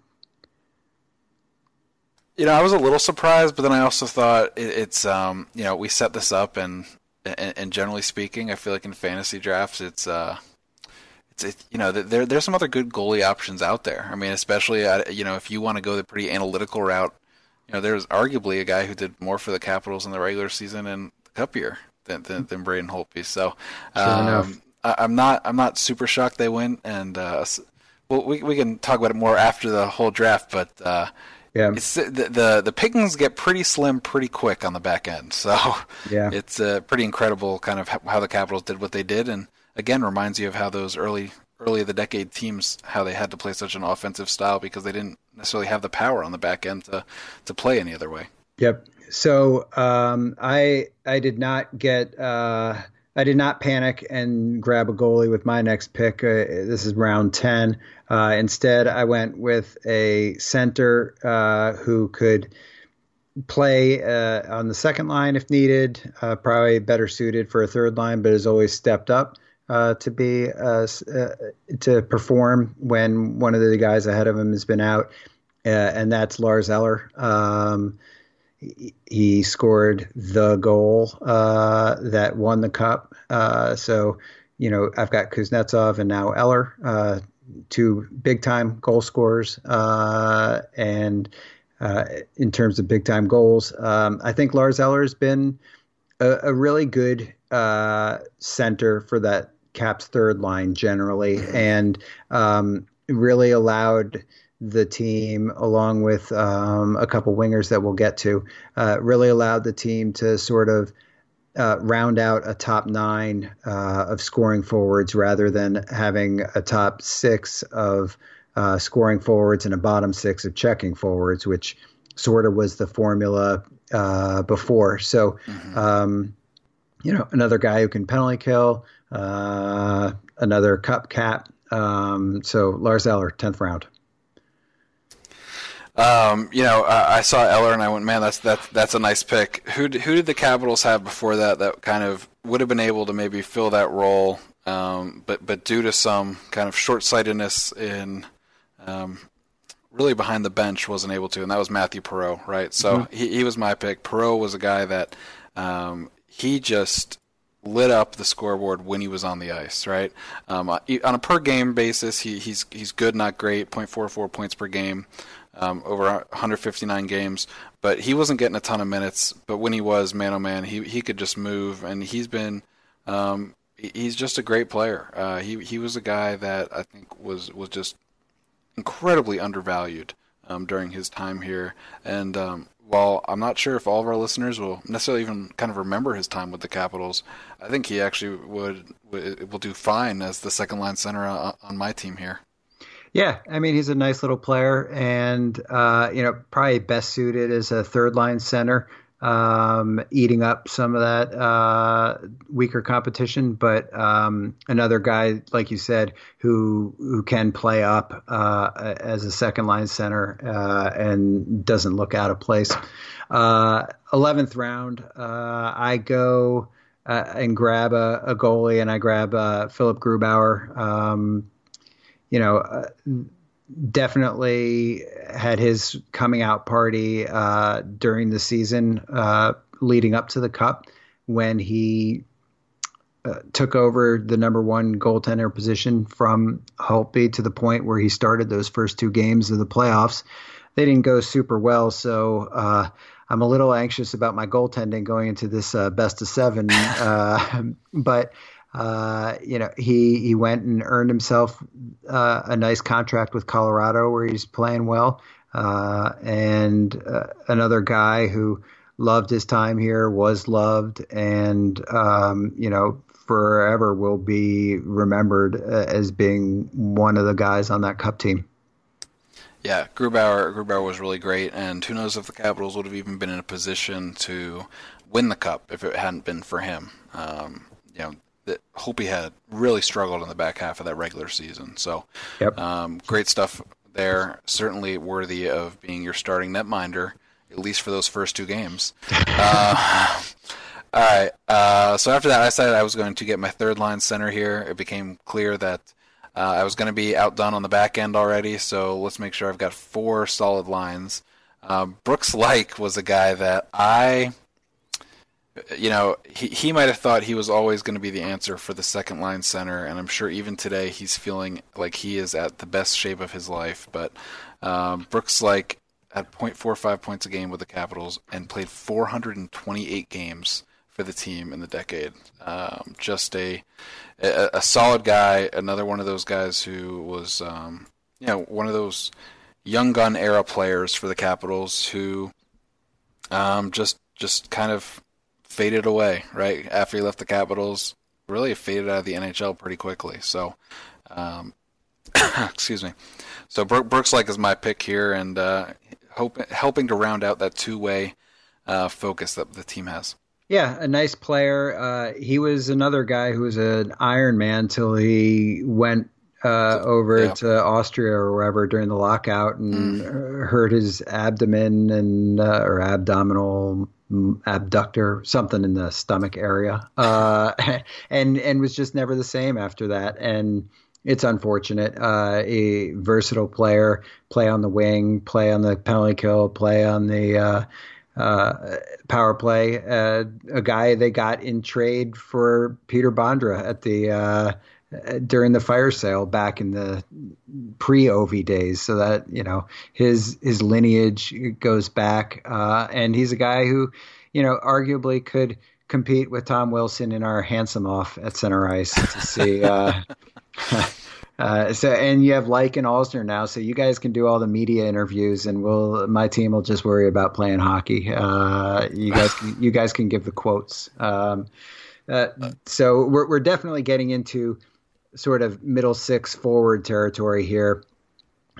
You know, I was a little surprised, but then I also thought it, it's um, you know we set this up, and, and, and generally speaking, I feel like in fantasy drafts, it's uh, it's it, you know there there's some other good goalie options out there. I mean, especially uh, you know if you want to go the pretty analytical route you know, there's arguably a guy who did more for the Capitals in the regular season and the Cup year than than, than Braden Holtby. So um, I, am not I'm not super shocked they win, and uh, well, we we can talk about it more after the whole draft, but. Uh, yeah. It's the, the the pickings get pretty slim pretty quick on the back end, [LAUGHS] so yeah, it's uh, pretty incredible kind of how the Capitals did what they did, and again reminds you of how those early early of the decade teams how they had to play such an offensive style because they didn't necessarily have the power on the back end to to play any other way. Yep. So um, I I did not get uh, I did not panic and grab a goalie with my next pick. Uh, this is round ten. Uh, instead, I went with a center uh, who could play uh, on the second line if needed. Uh, probably better suited for a third line, but has always stepped up uh, to be to perform when one of the guys ahead of him has been out, and that's Lars Eller. Um, he, scored the goal uh, that won the cup. so, you know, I've got Kuznetsov and now Eller, two big time goal scorers, and in terms of big time goals, um, I think Lars Eller has been a, a really good uh, center for that Cap's third line generally, and um, really allowed the team, along with um, a couple wingers that we'll get to, uh, really allowed the team to sort of uh, round out a top nine uh, of scoring forwards rather than having a top six of uh, scoring forwards and a bottom six of checking forwards, which sort of was the formula uh, before. So, mm-hmm. um, you know, another guy who can penalty kill, uh, another cup cap. Um, so Lars Eller, tenth round. Um, you know, uh, I saw Eller and I went, man, that's that's that's a nice pick. Who who did the Capitals have before that that kind of would have been able to maybe fill that role, um, but but due to some kind of short sightedness in um, really behind the bench wasn't able to, and that was Matthew Perreault, right? So mm-hmm. he he was my pick. Perreault was a guy that um, he just lit up the scoreboard when he was on the ice, right? Um, on a per game basis, he, he's he's good, not great, 0.44 points per game um, over 159 games. But he wasn't getting a ton of minutes. But when he was man oh man, he he could just move, and he's been. Um, he's just a great player. Uh, he he was a guy that I think was was just incredibly undervalued um, during his time here. And um, while I'm not sure if all of our listeners will necessarily even kind of remember his time with the Capitals, I think he actually would, would will do fine as the second line center on, on my team here. Yeah, I mean he's a nice little player, and uh, you know probably best suited as a third line center, um, eating up some of that uh, weaker competition. But um, another guy, like you said, who who can play up uh, as a second line center uh, and doesn't look out of place. Uh, eleventh round, uh, I go. and grab a, a, goalie, and I grab Philip Grubauer. Um, you know, uh, definitely had his coming out party uh, during the season uh, leading up to the Cup when he uh, took over the number one goaltender position from Holtby to the point where he started those first two games of the playoffs. They didn't go super well, so uh, I'm a little anxious about my goaltending going into this uh, best of seven. [LAUGHS] but uh, you know, he he went and earned himself uh, a nice contract with Colorado, where he's playing well, uh, and uh, another guy who loved his time here, was loved, and um, you know, forever will be remembered uh, as being one of the guys on that Cup team. Yeah, Grubauer Grubauer was really great, and who knows if the Capitals would have even been in a position to win the Cup if it hadn't been for him. Um, you know, that Holtby had really struggled in the back half of that regular season. So, yep. um, great stuff there. Certainly worthy of being your starting netminder, at least for those first two games. [LAUGHS] uh, all right. Uh, so after that, I decided I was going to get my third line center here. It became clear that uh, I was going to be outdone on the back end already. So let's make sure I've got four solid lines. Uh, Brooks Laich was a guy that I you know, he, he might have thought he was always going to be the answer for the second line center, and I'm sure even today he's feeling like he is at the best shape of his life. But um, Brooks Laich at 0.45 points a game with the Capitals and played 428 games for the team in the decade. Um, just a, a, a solid guy, another one of those guys who was um, you know one of those young gun era players for the Capitals who um, just just kind of faded away right after he left the Capitals. Really faded out of the NHL pretty quickly. So, um, [COUGHS] excuse me. So Brooks Laich is my pick here, and uh, hope, helping to round out that two-way uh, focus that the team has. Yeah, a nice player. Uh, he was another guy who was an Iron Man till he went uh, over yeah. to Austria or wherever during the lockout and mm. hurt his abdomen and uh, or abdominal abductor, something in the stomach area, uh, [LAUGHS] and and was just never the same after that. And it's unfortunate. Uh, a versatile player, play on the wing, play on the penalty kill, play on the uh, uh, power play. Uh, a guy they got in trade for Peter Bondra at the uh, during the fire sale back in the pre Ovi days, so that you know his his lineage goes back, uh, and he's a guy who, you know, arguably could compete with Tom Wilson in our handsome off at center ice to see. Uh, [LAUGHS] Uh, so and you have Laich and Alzner now, so you guys can do all the media interviews, and we'll my team will just worry about playing hockey. Uh, you guys, can, you guys can give the quotes. Um, uh, so we're we're definitely getting into sort of middle six forward territory here,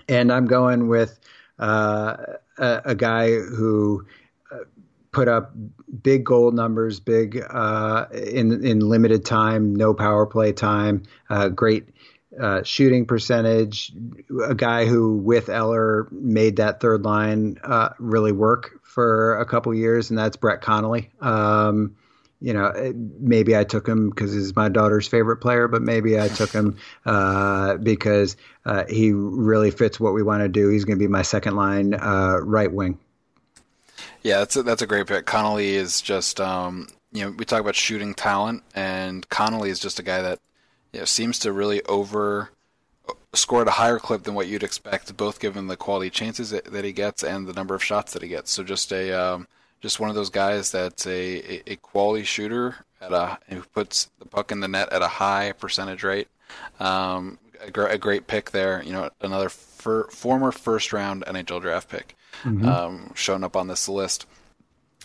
and I'm going with uh, a, a, guy who uh, put up big goal numbers, big uh, in in limited time, no power play time, uh, great uh, shooting percentage. A guy who, with Eller, made that third line uh, really work for a couple years, and that's Brett Connolly. Um, you know, maybe I took him because he's my daughter's favorite player, but maybe I took him uh, because uh, he really fits what we want to do. He's going to be my second line uh, right wing. Yeah, that's a, that's a great pick. Connolly is just, um, you know, we talk about shooting talent, and Connolly is just a guy that you know, seems to really over score at a higher clip than what you'd expect, both given the quality chances that, that he gets and the number of shots that he gets. So just a um, just one of those guys that's a, a, quality shooter at a who puts the puck in the net at a high percentage rate. Um, a, gr- a, great pick there. You know, another fir- former first round NHL draft pick mm-hmm. um, showing up on this list.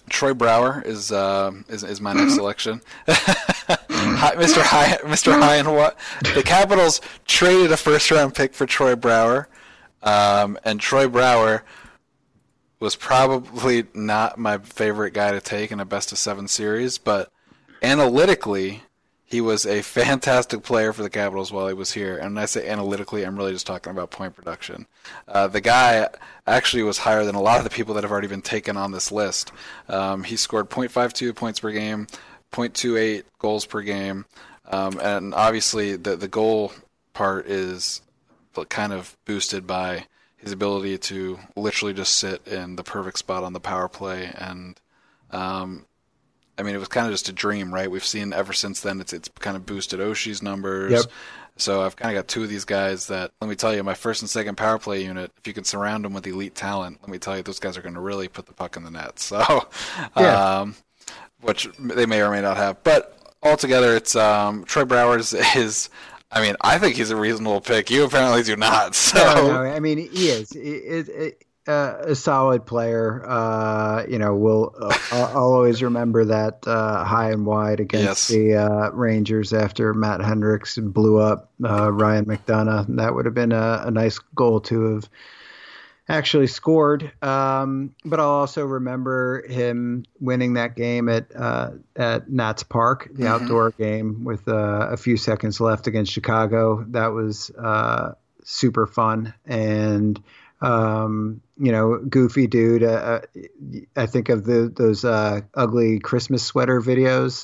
Troy Brouwer is uh, is, is my next [CLEARS THROAT] selection. [LAUGHS] Mr. High, Mr. High and what? The Capitals traded a first round pick for Troy Brouwer, um, and Troy Brouwer was probably not my favorite guy to take in a best of seven series, but analytically, he was a [LAUGHS] fantastic player for the Capitals while he was here. And when I say analytically, I'm really just talking about point production. Uh, the guy actually was higher than a lot of the people that have already been taken on this list. Um, he scored 0.52 points per game, 0.28 goals per game, um, and obviously the the goal part is kind of boosted by his ability to literally just sit in the perfect spot on the power play and um, I mean, it was kind of just a dream, right? We've seen ever since then. It's it's kind of boosted Oshie's numbers. Yep. So I've kind of got two of these guys that let me tell you, my first and second power play unit. If you can surround them with elite talent, let me tell you, those guys are going to really put the puck in the net. So, [LAUGHS] yeah. um, which they may or may not have, but altogether, it's um, Troy Brouwers [LAUGHS] is I mean, I think he's a reasonable pick. You apparently do not. [LAUGHS] So no, no, I mean, he is. It, it, uh, a solid player. Uh, you know, we'll uh, I'll always remember that uh, high and wide against yes. the uh, Rangers after Matt Hendricks blew up uh, Ryan McDonagh. That would have been a, a nice goal to have actually scored. Um, but I'll also remember him winning that game at uh, at Nats Park, the mm-hmm. outdoor game with uh, a few seconds left against Chicago. That was uh, super fun and. Um, you know, goofy dude. Uh, uh, I think of the those uh, ugly Christmas sweater videos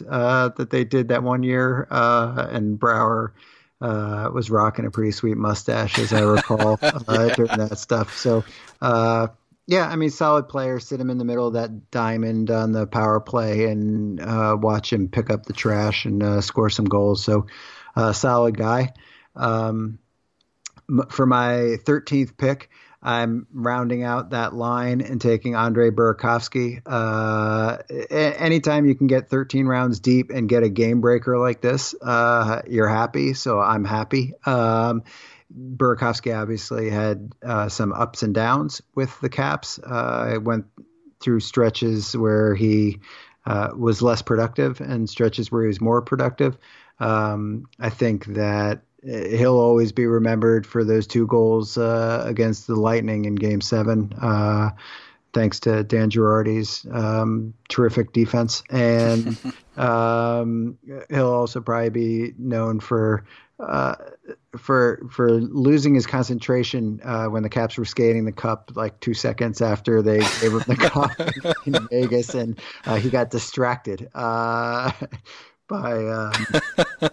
that they did that one year, and Brouwer uh, was rocking a pretty sweet mustache, as I recall, [LAUGHS] uh, during that stuff. So, uh, yeah, I mean, solid player. Sit him in the middle of that diamond on the power play and uh, watch him pick up the trash and uh, score some goals. So, uh, solid guy. Um, for my 13th pick, I'm rounding out that line and taking Andre Burakovsky. Uh, anytime you can get 13 rounds deep and get a game breaker like this, uh, you're happy. So I'm happy. Um, Burakovsky obviously had uh, some ups and downs with the Caps. Uh, went through stretches where he uh, was less productive and stretches where he was more productive. Um, I think that he'll always be remembered for those two goals uh, against the Lightning in Game Seven. Uh, thanks to Dan Girardi's um, terrific defense, and [LAUGHS] um, he'll also probably be known for uh, for for losing his concentration uh, when the Caps were skating the cup like two seconds after they gave him the [LAUGHS] cup in Vegas, and uh, he got distracted uh, [LAUGHS] by. Um,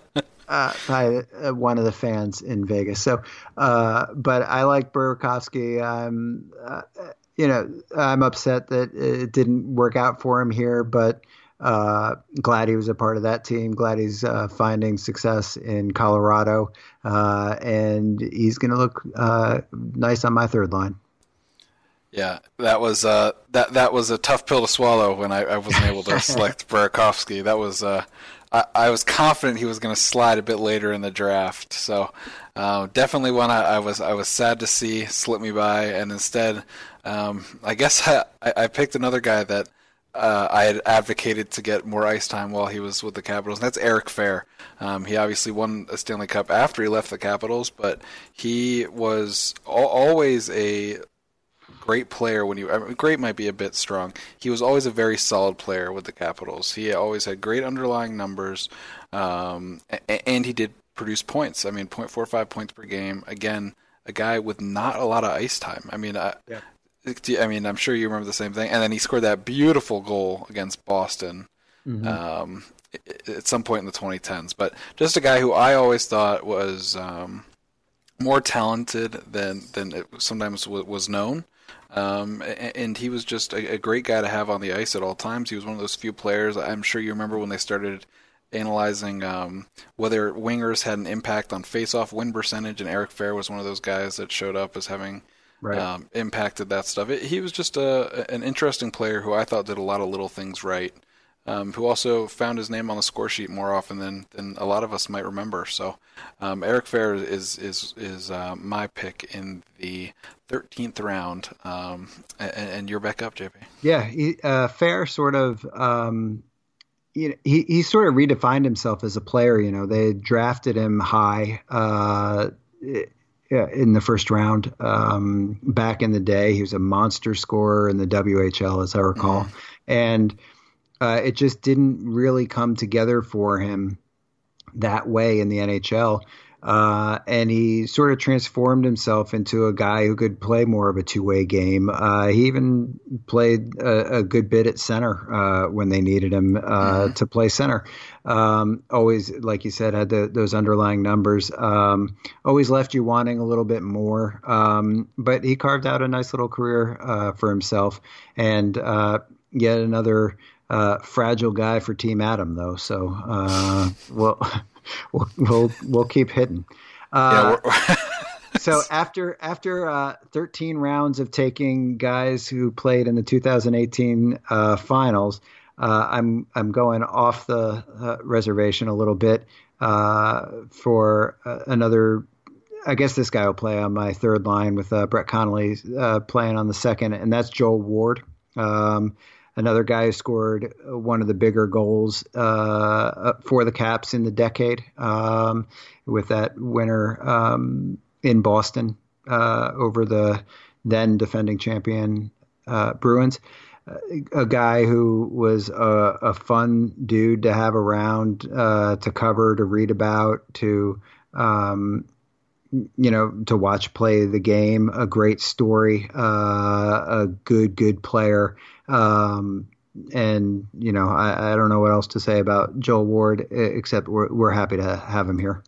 uh, by uh, one of the fans in Vegas. So, uh, but I like Burakovsky. I'm, uh, you know, I'm upset that it didn't work out for him here, but uh, glad he was a part of that team. Glad he's uh, finding success in Colorado, and he's going to look nice on my third line. Yeah, that was that that was a tough pill to swallow when I, I wasn't able to [LAUGHS] select Burakovsky. That was I, I was confident he was going to slide a bit later in the draft. So uh, definitely one I, I, was I was sad to see slip me by, and instead, um, I guess [LAUGHS] I, I picked another guy that uh, I had advocated to get more ice time while he was with the Capitals, and that's Eric Fehr. Um, he obviously won a Stanley Cup after he left the Capitals, but he was al- always a great player when you I mean, great might be a bit strong. He was always a very solid player with the Capitals. He always had great underlying numbers, um, and he did produce points. I mean, 0.45 points per game. Again, a guy with not a lot of ice time. I mean, I, yeah. I mean, I'm sure you remember the same thing. And then he scored that beautiful goal against Boston. Mm-hmm. Um, at some point in the 2010s, but just a guy who I always thought was um, more talented than than it sometimes was known. Um, and he was just a, a, great guy to have on the ice at all times. He was one of those few players. I'm sure you remember when they started analyzing um, whether wingers had an impact on face-off win percentage, and Eric Fehr was one of those guys that showed up as having right. um, impacted that stuff. It, he was just a, an interesting player who I thought did a lot of little things right um, who also found his name on the score sheet more often than, than a lot of us might remember. So um, Eric Fehr is is is uh, my pick in the 13th round, um, and, and, you're back up, JP. Yeah, he, uh, Fehr sort of. Um, you know, he, he sort of redefined himself as a player. You know, they drafted him high uh, in the first round. Um, back in the day, he was a monster scorer in the WHL, as I recall. Mm. And uh, it just didn't really come together for him that way in the NHL. Uh, and he sort of transformed himself into a guy who could play more of a two-way game. Uh, he even played a, a, good bit at center uh, when they needed him uh, mm-hmm. to play center. Um, always, like you said, had the, those underlying numbers. Um, always left you wanting a little bit more. Um, but he carved out a nice little career uh, for himself, and uh, yet another uh, fragile guy for Team Adam, though. So uh, we'll, we'll we'll we'll keep hitting. Uh, yeah, [LAUGHS] [LAUGHS] so after after uh, 13 rounds of taking guys who played in the 2018 uh, finals, uh, I'm I'm going off the reservation a little bit for another. I guess this guy will play on my third line with Brett Connolly playing on the second, and that's Joel Ward. Um, another guy who scored one of the bigger goals uh, for the Caps in the decade um, with that winner um, in Boston uh, over the then defending champion uh, Bruins. A guy who was a, a, fun dude to have around, uh, to cover, to read about, to um, you know, to watch play the game. A great story, uh, a good, good player. Um, and you know, I, I, don't know what else to say about Joel Ward except we're we're happy to have him here.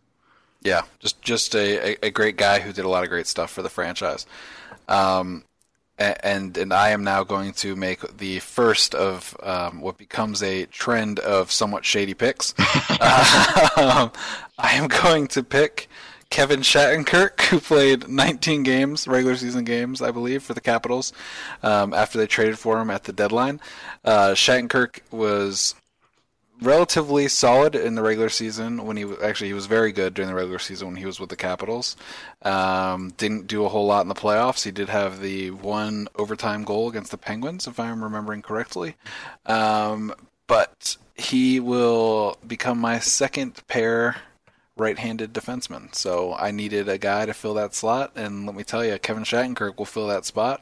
Yeah, just just a, a great guy who did a lot of great stuff for the franchise. Um, and and I am now going to make the first of um, what becomes a trend of somewhat shady picks. uh, [LAUGHS] [LAUGHS] I am going to pick Kevin Shattenkirk, who played 19 games, regular season games, I believe, for the Capitals um, after they traded for him at the deadline. Uh, Shattenkirk was relatively solid in the regular season when he was, actually he was very good during the regular season when he was with the Capitals. Um, didn't do a whole lot in the playoffs. He did have the one overtime goal against the Penguins, if I'm remembering correctly. Um, but he will become my second pair right-handed defenseman. So I needed a guy to fill that slot, and let me tell you, Kevin Shattenkirk will fill that spot.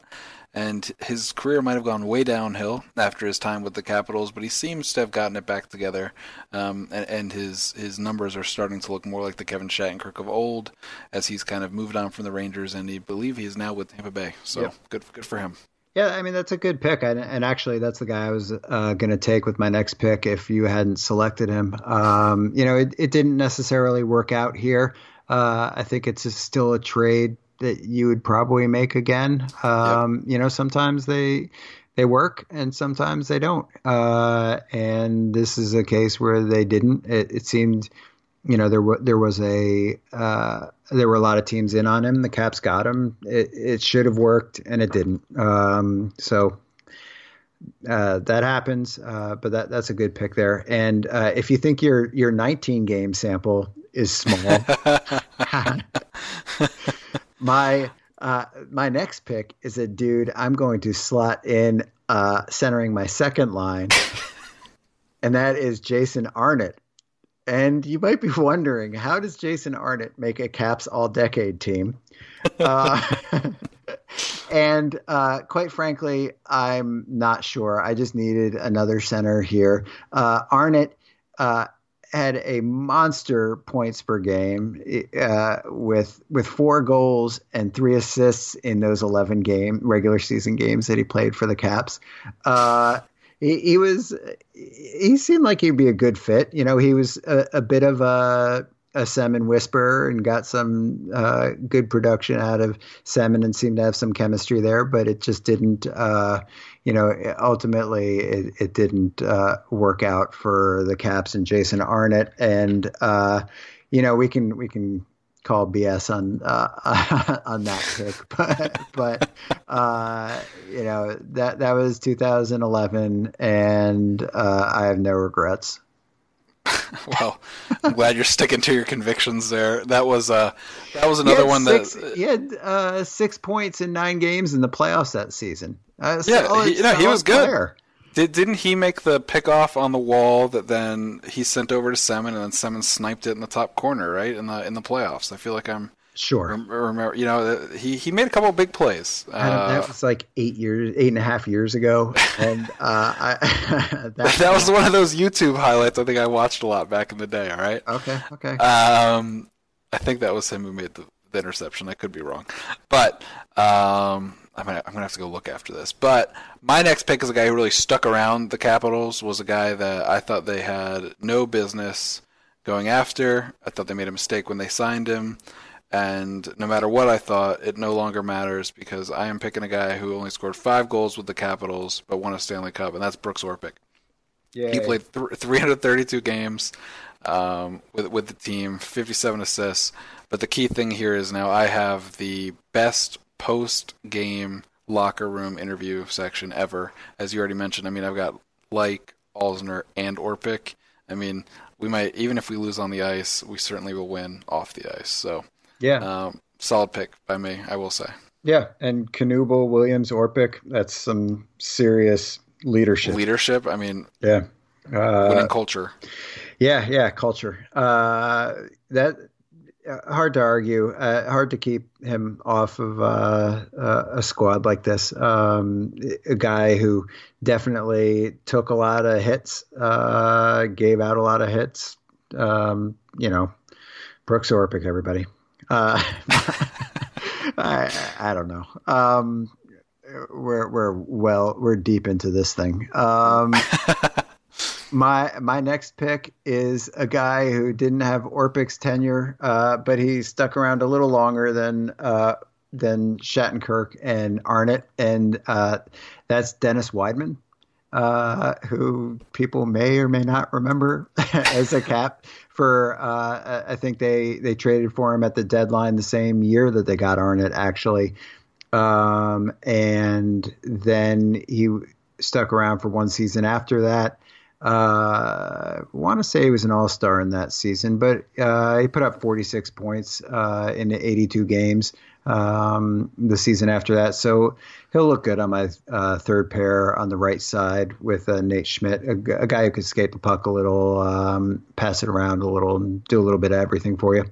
And his career might have gone way downhill after his time with the Capitals, but he seems to have gotten it back together. Um, and, and, his his numbers are starting to look more like the Kevin Shattenkirk of old, as he's kind of moved on from the Rangers, and he believe he is now with Tampa Bay. So yep. good good for him. Yeah, I mean that's a good pick, and actually that's the guy I was uh, going to take with my next pick if you hadn't selected him. Um, you know, it, it didn't necessarily work out here. Uh, I think it's still a trade that you would probably make again. Um, yep. You know, sometimes they they work and sometimes they don't, uh, and this is a case where they didn't. It, it seemed you know there was there was a uh, there were a lot of teams in on him. The Caps got him. It, it should have worked and it didn't. Um, so uh, that happens, uh, but that that's a good pick there. And uh, if you think your your 19 game sample is small, [LAUGHS] my uh, my next pick is a dude I'm going to slot in uh, centering my second line, and that is Jason Arnott. And you might be [LAUGHS] wondering, how does Jason Arnott make a Caps All Decade team? Uh, [LAUGHS] and uh, quite frankly, I'm not sure. I just needed another center here. Uh, Arnott uh, had a monster points per game uh, with with four goals and three assists in those 11 game regular season games that he played for the Caps. He, was he seemed like he'd be a good fit. You know, he was a, a bit of a a Semin whisperer and got some uh, good production out of Semin and seemed to have some chemistry there, but it just didn't, uh, you know, ultimately it, it didn't uh, work out for the Caps and Jason Arnott. And, uh, you know, we can, we can call BS on, uh, [LAUGHS] on that pick, [LAUGHS] but, but, uh, you know, that, that was 2011 and I have no regrets. [LAUGHS] well, I'm glad you're sticking to your convictions there. That was uh that was another one six, that he had uh, six points in nine games in the playoffs that season. Uh, yeah, so, he, you know, he was good. Did didn't he make the pickoff on the wall that then he sent over to Semin and then Semin sniped it in the top corner, right in the in the playoffs? I feel like I'm Sure. Remember, you know, he he made a couple of big plays. Uh, that was like eight years, eight and a half years ago, and uh, I, [LAUGHS] that, [LAUGHS] that was one of those YouTube highlights. I think I watched a lot back in the day. All right. Okay. Okay. Um, I think that was him who made the, the interception. I could be wrong, but um, I'm gonna I'm gonna have to go look after this. But my next pick is a guy who really stuck around the Capitals. Was a guy that I thought they had no business going after. I thought they made a mistake when they signed him. And no matter what I thought, it no longer matters because I am picking a guy who only scored five goals with the Capitals but won a Stanley Cup, and that's Brooks Orpik. Yay. He played th- 332 games um, with with the team, 57 assists. But the key thing here is now I have the best post game locker room interview section ever. As you already mentioned, I mean I've got like Alzner and Orpik. I mean, we might even if we lose on the ice, we certainly will win off the ice. So yeah. Um, solid pick by me, I will say. Yeah, and Knuble, Williams, Orpik, that's some serious leadership. Leadership, I mean, yeah. Uh, winning culture. Yeah, yeah, culture. Uh, that hard to argue. Uh, hard to keep him off of uh, uh, a squad like this. Um, a guy who definitely took a lot of hits, uh, gave out a lot of hits. Um, you know, Brooks Orpik, everybody. Uh, [LAUGHS] I, I don't know. Um, we're we're well we're deep into this thing. [LAUGHS] My my next pick is a guy who didn't have Orpik's tenure, uh, but he stuck around a little longer than uh, than Shattenkirk and Arnott, and uh, that's Dennis Wideman, uh, who people may or may not remember [LAUGHS] as a cap for uh, I think they they traded for him at the deadline the same year that they got Arnott actually, um, and then he stuck around for one season after that. Uh, want to say he was an all star in that season, but uh, he put up 46 points uh, in 82 games um, the season after that. So he'll look good on my uh, third pair on the right side with uh, Nate Schmidt, a, a, guy who can escape the puck a little, um, pass it around a little, and do a little bit of everything for you.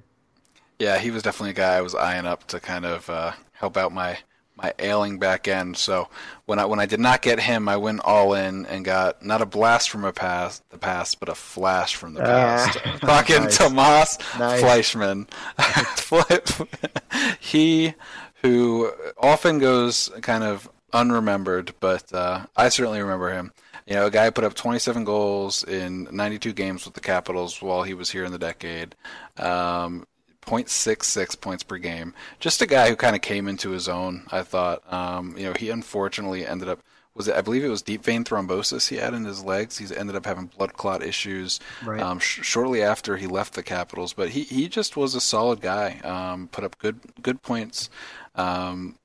Yeah, he was definitely a guy I was eyeing up to kind of uh, help out my my ailing back end. So when I when I did not get him, I went all in and got not a blast from a past the past, but a flash from the past. Uh, [LAUGHS] Talking nice. Tomas nice. Fleischmann. [LAUGHS] he who often goes kind of unremembered, but uh, I certainly remember him. You know, a guy put up 27 goals in 92 games with the Capitals while he was here in the decade. Um, 0.66 points per game. Just a guy who kind of came into his own. I thought, um, you know, he unfortunately ended up was it, I believe it was deep vein thrombosis he had in his legs. He's ended up having blood clot issues right. um, sh- shortly after he left the Capitals. But he, he just was a solid guy. Um, put up good good points. Um,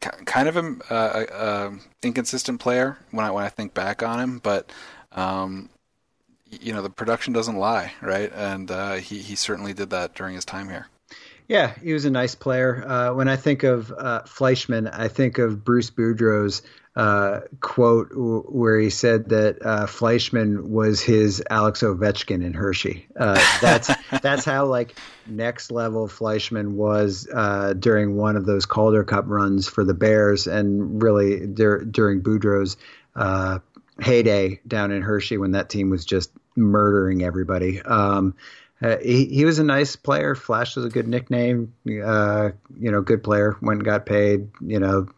kind of a, a, a, inconsistent player when I when I think back on him, but um, you know the production doesn't lie, right? And uh, he he certainly did that during his time here. Yeah, he was a nice player. Uh, when I think of uh, Fleischmann, I think of Bruce Boudreau's uh, quote w- where he said that uh, Fleischmann was his Alex Ovechkin in Hershey. Uh, that's [LAUGHS] that's how like next level Fleischmann was uh, during one of those Calder Cup runs for the Bears, and really dur- during Boudreau's heyday down in Hershey when that team was just murdering everybody. Um, uh, he, he was a nice player. Flash was a good nickname. Uh, you know, good player. Went and got paid. You know,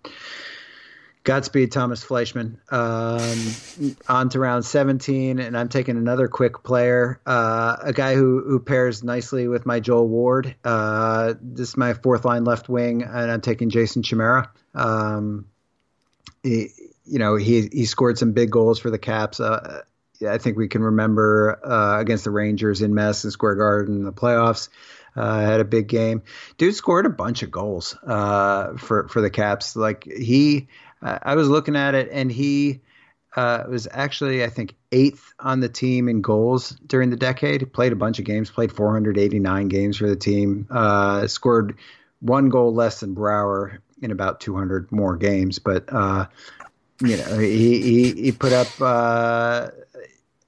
Godspeed, Tomas Fleischmann. Um, on to round 17, and I'm taking another quick player, uh, a guy who, who pairs nicely with my Joel Ward. Uh, this is my fourth line left wing, and I'm taking Jason Chimera. Um, he, you know, he he scored some big goals for the Caps. I think we can remember uh, against the Rangers in Madison Square Garden in the playoffs. Uh, had a big game. Dude scored a bunch of goals uh, for for the Caps. Like he, I was looking at it, and he uh, was actually I think eighth on the team in goals during the decade. He played a bunch of games. Played 489 games for the team. Uh, scored one goal less than Brouwer in about 200 more games, but uh, you know he he, he put up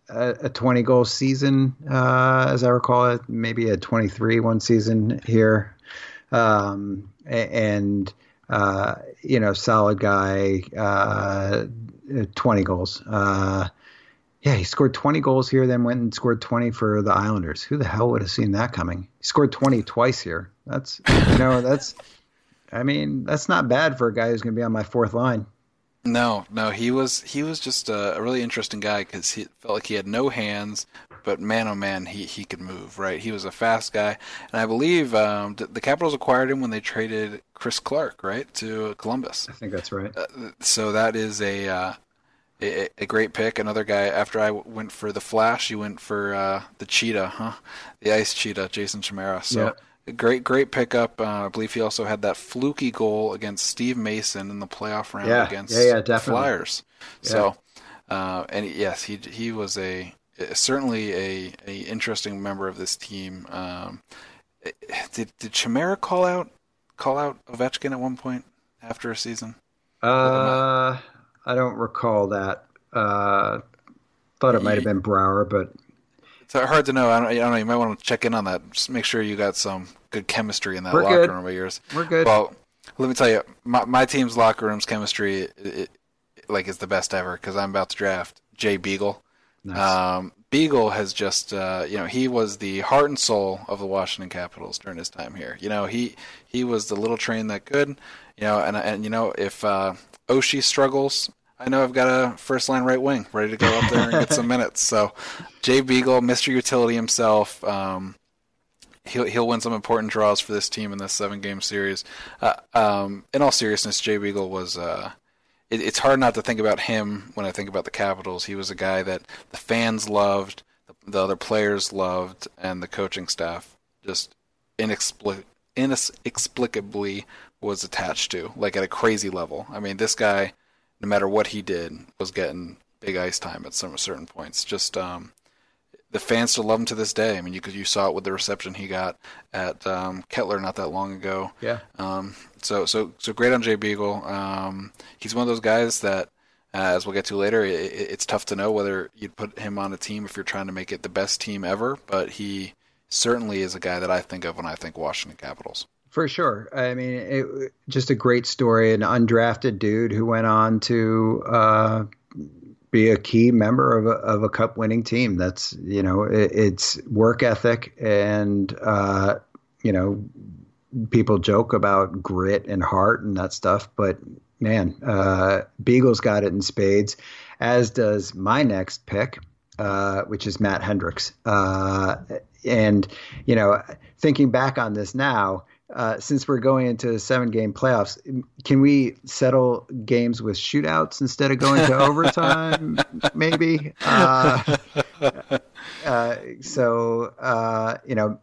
a, a 20 goal season, uh, as I recall it, maybe a 23 one season here. Um, and, uh, you know, solid guy, uh, 20 goals. Uh, yeah, he scored 20 goals here, then went and scored 20 for the Islanders. Who the hell would have seen that coming? He scored 20 twice here. That's, you know, that's, I mean, that's not bad for a guy who's going to be on my fourth line. No, no, he was he was just a, a really interesting guy because he felt like he had no hands, but man, oh man, he he could move. Right, he was a fast guy, and I believe um, the Capitals acquired him when they traded Chris Clark, right, to Columbus. I think that's right. Uh, so that is a, uh, a, a great pick. Another guy. After I went for the Flash, you went for uh, the Cheetah, huh? The Ice Cheetah, Jason Chimera. So. Yep great, great pickup. Uh, I believe he also had that fluky goal against Steve Mason in the playoff round yeah, against yeah, yeah. Flyers. So, uh, and yes, he he was a certainly a, a interesting member of this team. Um, did did Chimera call out call out Ovechkin at one point after a season? Uh, I don't recall that. Uh, thought it might have been Brouwer, but it's hard to know. I don't, I don't know. You might want to check in on that. Just make sure you got some good chemistry in that We're locker good. room of yours. We're good. Well, let me tell you, my, my team's locker room's chemistry, it, it, like, is the best ever because I'm about to draft Jay Beagle. Nice. Um, Beagle has just, uh, you know, he was the heart and soul of the Washington Capitals during his time here. You know, he he was the little train that could, you know, and and you know if uh, Oshie struggles, I know I've got a first line right wing ready to go up there and get some [LAUGHS] minutes. So, Jay Beagle, Mr. Utility himself, um, he'll he'll win some important draws for this team in this seven game series. Uh, um, in all seriousness, Jay Beagle was. Uh, it, it's hard not to think about him when I think about the Capitals. He was a guy that the fans loved, the, the other players loved, and the coaching staff just inexplic- inexplicably was attached to, like at a crazy level. I mean, this guy no matter what he did, was getting big ice time at some certain points. Just um, the fans still love him to this day. I mean, you you saw it with the reception he got at um, Kettler not that long ago. Yeah. Um, so so so great on Jay Beagle. Um, he's one of those guys that, uh, as we'll get to later, it, it's tough to know whether you'd put him on a team if you're trying to make it the best team ever. But he certainly is a guy that I think of when I think Washington Capitals. For sure. I mean, it, just a great story. An undrafted dude who went on to uh, be a key member of a, of a cup winning team. That's, you know, it, it's work ethic and, uh, you know, people joke about grit and heart and that stuff, but man, uh, Beagle's got it in spades, as does my next pick, uh, which is Matt Hendricks. Uh, and, you know, thinking back on this now, uh, since we're going into seven game playoffs, can we settle games with shootouts instead of going to [LAUGHS] overtime? maybe. Uh, uh, so uh, you know,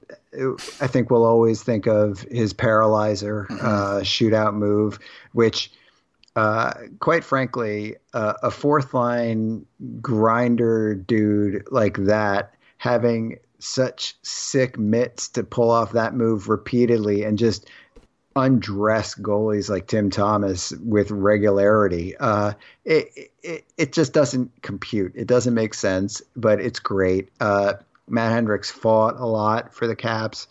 I think we'll always think of his paralyzer mm-hmm. Uh, shootout move, which uh, quite frankly, uh, a fourth line grinder dude like that having such sick mitts to pull off that move repeatedly and just undress goalies like Tim Thomas with regularity. Uh, it, it, it just doesn't compute. It doesn't make sense, but it's great. Uh, Matt Hendricks fought a lot for the Caps.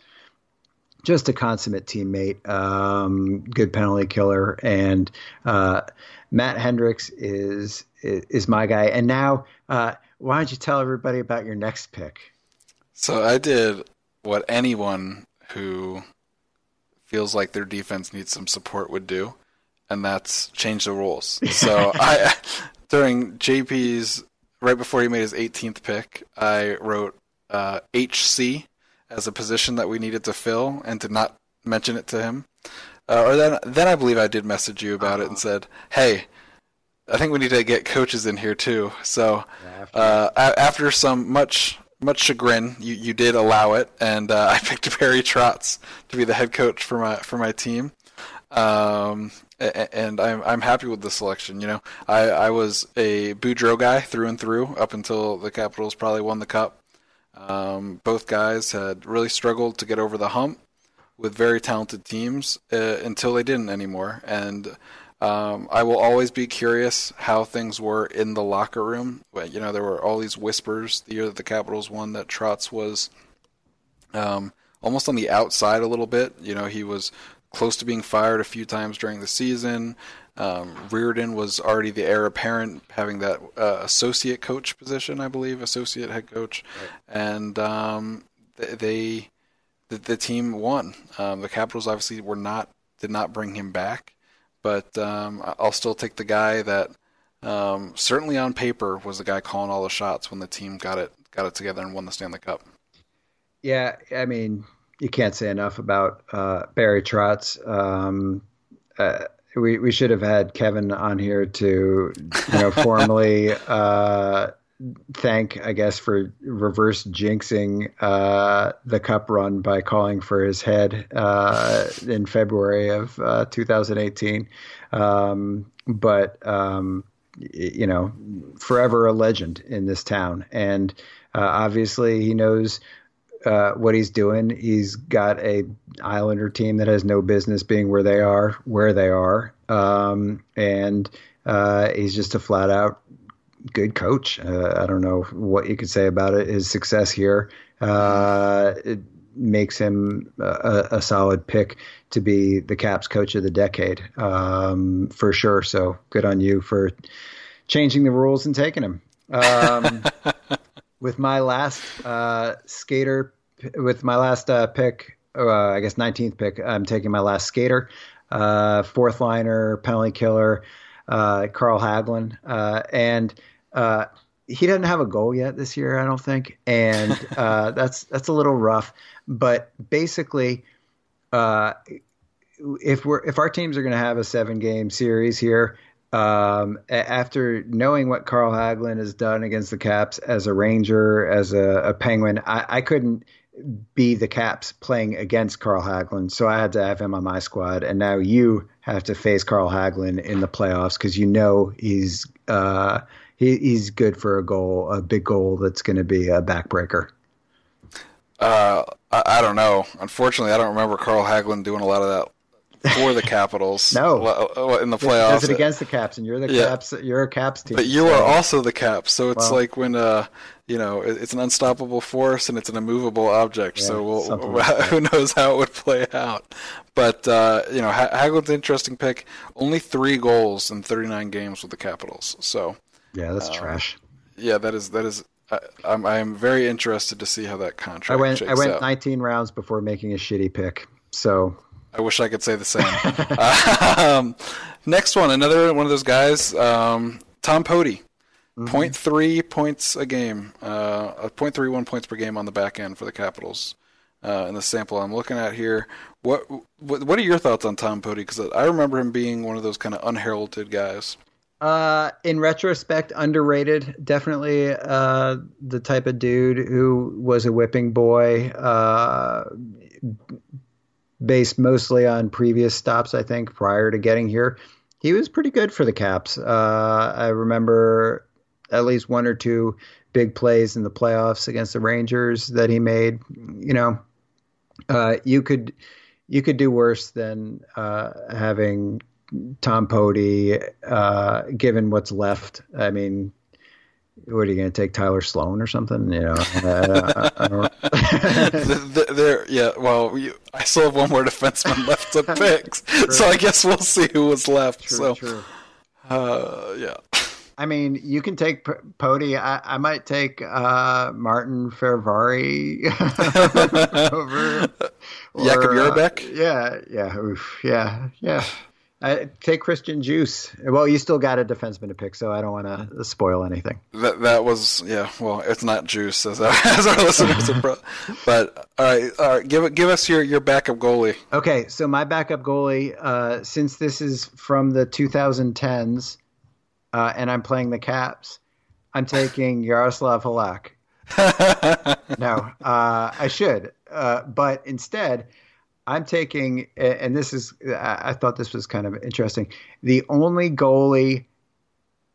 Just a consummate teammate, um, good penalty killer, and uh, Matt Hendricks is, is, is my guy. And now, uh, why don't you tell everybody about your next pick? So I did what anyone who feels like their defense needs some support would do, and that's change the rules. [LAUGHS] So I during JP's right before he made his 18th pick, I wrote uh, HC as a position that we needed to fill, and did not mention it to him. Uh, or then then I believe I did message you about uh-huh. it and said, "Hey, I think we need to get coaches in here too." So uh, after some much much chagrin, you, you did allow it, and uh, [LAUGHS] I picked Barry Trotz to be the head coach for my for my team. Um, and I'm I'm happy with the selection. You know, I, I was a Boudreau guy through and through up until the Capitals probably won the cup. Um, both guys had really struggled to get over the hump with very talented teams uh, until they didn't anymore. And um, I will always be curious how things were in the locker room. You know, there were all these whispers the year that the Capitals won that Trotz was um, almost on the outside a little bit. You know, he was close to being fired a few times during the season. Um, Reirden was already the heir apparent, having that uh, associate coach position, I believe, associate head coach, right. and um, they, the, the, team won. Um, the Capitals obviously were not did not bring him back, but um, I'll still take the guy that um, certainly on paper was the guy calling all the shots when the team got it got it together and won the Stanley Cup. Yeah, I mean, you can't say enough about uh, Barry Trotz. Um, uh, we we should have had Kevin on here to you know [LAUGHS] formally uh, thank I guess for reverse jinxing uh, the cup run by calling for his head uh, in February of uh, 2018. Um, but um, you know, forever a legend in this town, and uh, obviously he knows uh, what he's doing. He's got a Islander team that has no business being where they are, where they are, um, and uh, he's just a flat out good coach. Uh, I don't know what you could say about it. His success here uh, it makes him a, a, solid pick to be the Caps coach of the decade um, for sure. So good on you for changing the rules and taking him. Um, [LAUGHS] with my last uh, skater, with my last uh, pick, uh, I guess 19th pick, I'm taking my last skater, uh, fourth liner, penalty killer, uh, Carl Hagelin. Uh, and Uh, he doesn't have a goal yet this year, I don't think. And [LAUGHS] uh, that's, that's a little rough. But basically, uh, if we're if our teams are going to have a seven game series here, um, after knowing what Carl Hagelin has done against the Caps as a Ranger, as a, a Penguin, I, I, couldn't be the Caps playing against Carl Hagelin, so I had to have him on my squad. And now you have to face Carl Hagelin in the playoffs because you know he's uh, he, he's good for a goal, a big goal that's going to be a backbreaker. Uh, I, I, don't know. Unfortunately, I don't remember Carl Hagelin doing a lot of that for the Capitals. no, uh, in the playoffs. Does it against the Caps, and you're the yeah. Caps. You're a Caps team. But you so. are also the Caps, so it's well, like when uh, you know, it's an unstoppable force and it's an immovable object. Yeah, so we'll, [LAUGHS] like who knows how it would play out. But uh, you know, Hagelin's an interesting pick. Only three goals in 39 games with the Capitals. So yeah, that's uh, trash. Yeah, that is that is I, am I am very interested to see how that contract. I went I went out. 19 rounds before making a shitty pick. So I wish I could say the same. [LAUGHS] um, next one, another one of those guys, um, Tom Poti. Mm-hmm. 0.3 points a game, uh, 0.31 points per game on the back end for the Capitals. Uh, in the sample I'm looking at here, what what, what are your thoughts on Tom Poti? Because I remember him being one of those kind of unheralded guys. Uh, in retrospect, underrated. Definitely uh, the type of dude who was a whipping boy. Uh, based mostly on previous stops, I think, prior to getting here. he was pretty good for the Caps. Uh, I remember at least one or two big plays in the playoffs against the Rangers that he made. You know, uh, you could you could do worse than uh, having Tom Poti, uh, given what's left. I mean, what are you going to take Tyler Sloan or something? You know, I, I don't... [LAUGHS] there, yeah. Well, you, I still have one more defenseman [LAUGHS] left to pick, so I guess we'll see who was left. True, so, true. Uh, yeah. [LAUGHS] I mean, you can take P- Poti. I, I might take uh, Martin Fehervary over. Jakub Jerabek? Uh, yeah, yeah, oof, yeah, yeah. I take Christian Djoos. Well, you still got a defenseman to pick, so I don't want to spoil anything. That that was yeah. Well, it's not Juice as our, [LAUGHS] as our listeners, are, but all right, all right. Give give us your your backup goalie. Okay, so my backup goalie, uh, since this is from the 2010s, uh, and I'm playing the Caps, I'm taking [LAUGHS] Yaroslav Halak. [LAUGHS] no, uh, I should, uh, but instead. I'm taking, and this is, I thought this was kind of interesting. The only goalie,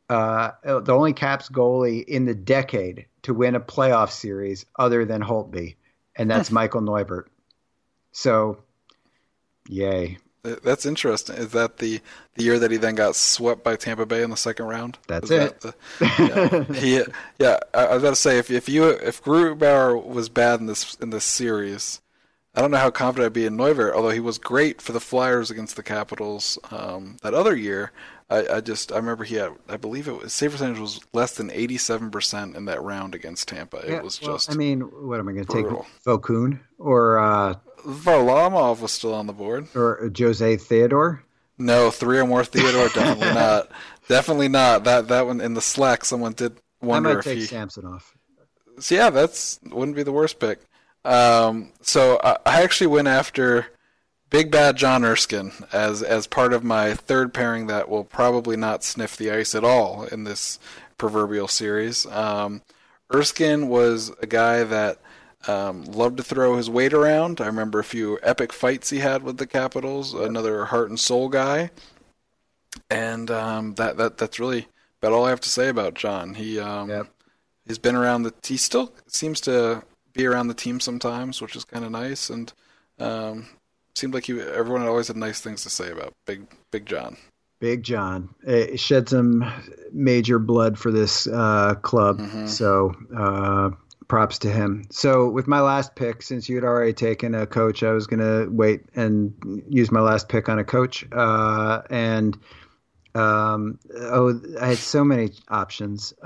uh, the only Caps goalie in the decade to win a playoff series other than Holtby, and that's Michael Neuvirth. So, yay. That's interesting. Is that the the year that he then got swept by Tampa Bay in the second round? That's it. That the, yeah, he, yeah. I, I was about to say if if you if Grubauer was bad in this in this series, I don't know how confident I'd be in Neuvirth, although he was great for the Flyers against the Capitals um, that other year. I, I, just I remember he had I believe it was save percentage was less than eighty seven percent in that round against Tampa. Yeah, it was well, just I mean, what am I going to take? Vokoun or uh, Varlamov was still on the board or Jose Theodore? No, three or more Theodore definitely [LAUGHS] not. Definitely not. That that one in the Slack someone did wonder I might if take he off. So yeah, that's wouldn't be the worst pick. Um, so I, I actually went after Big Bad John Erskine as as part of my third pairing that will probably not sniff the ice at all in this proverbial series. Um, Erskine was a guy that um, loved to throw his weight around. I remember a few epic fights he had with the Capitals. Another heart and soul guy, and um, that that that's really about all I have to say about John. He um, yep. he's been around the. He still seems to be around the team sometimes, which is kind of nice. And um, seemed like he, everyone always had nice things to say about Big Big John. Big John it shed some major blood for this uh, club, mm-hmm. so uh, props to him. So with my last pick, since you had already taken a coach, I was going to wait and use my last pick on a coach. Uh, and um, oh, I had so many options. [LAUGHS]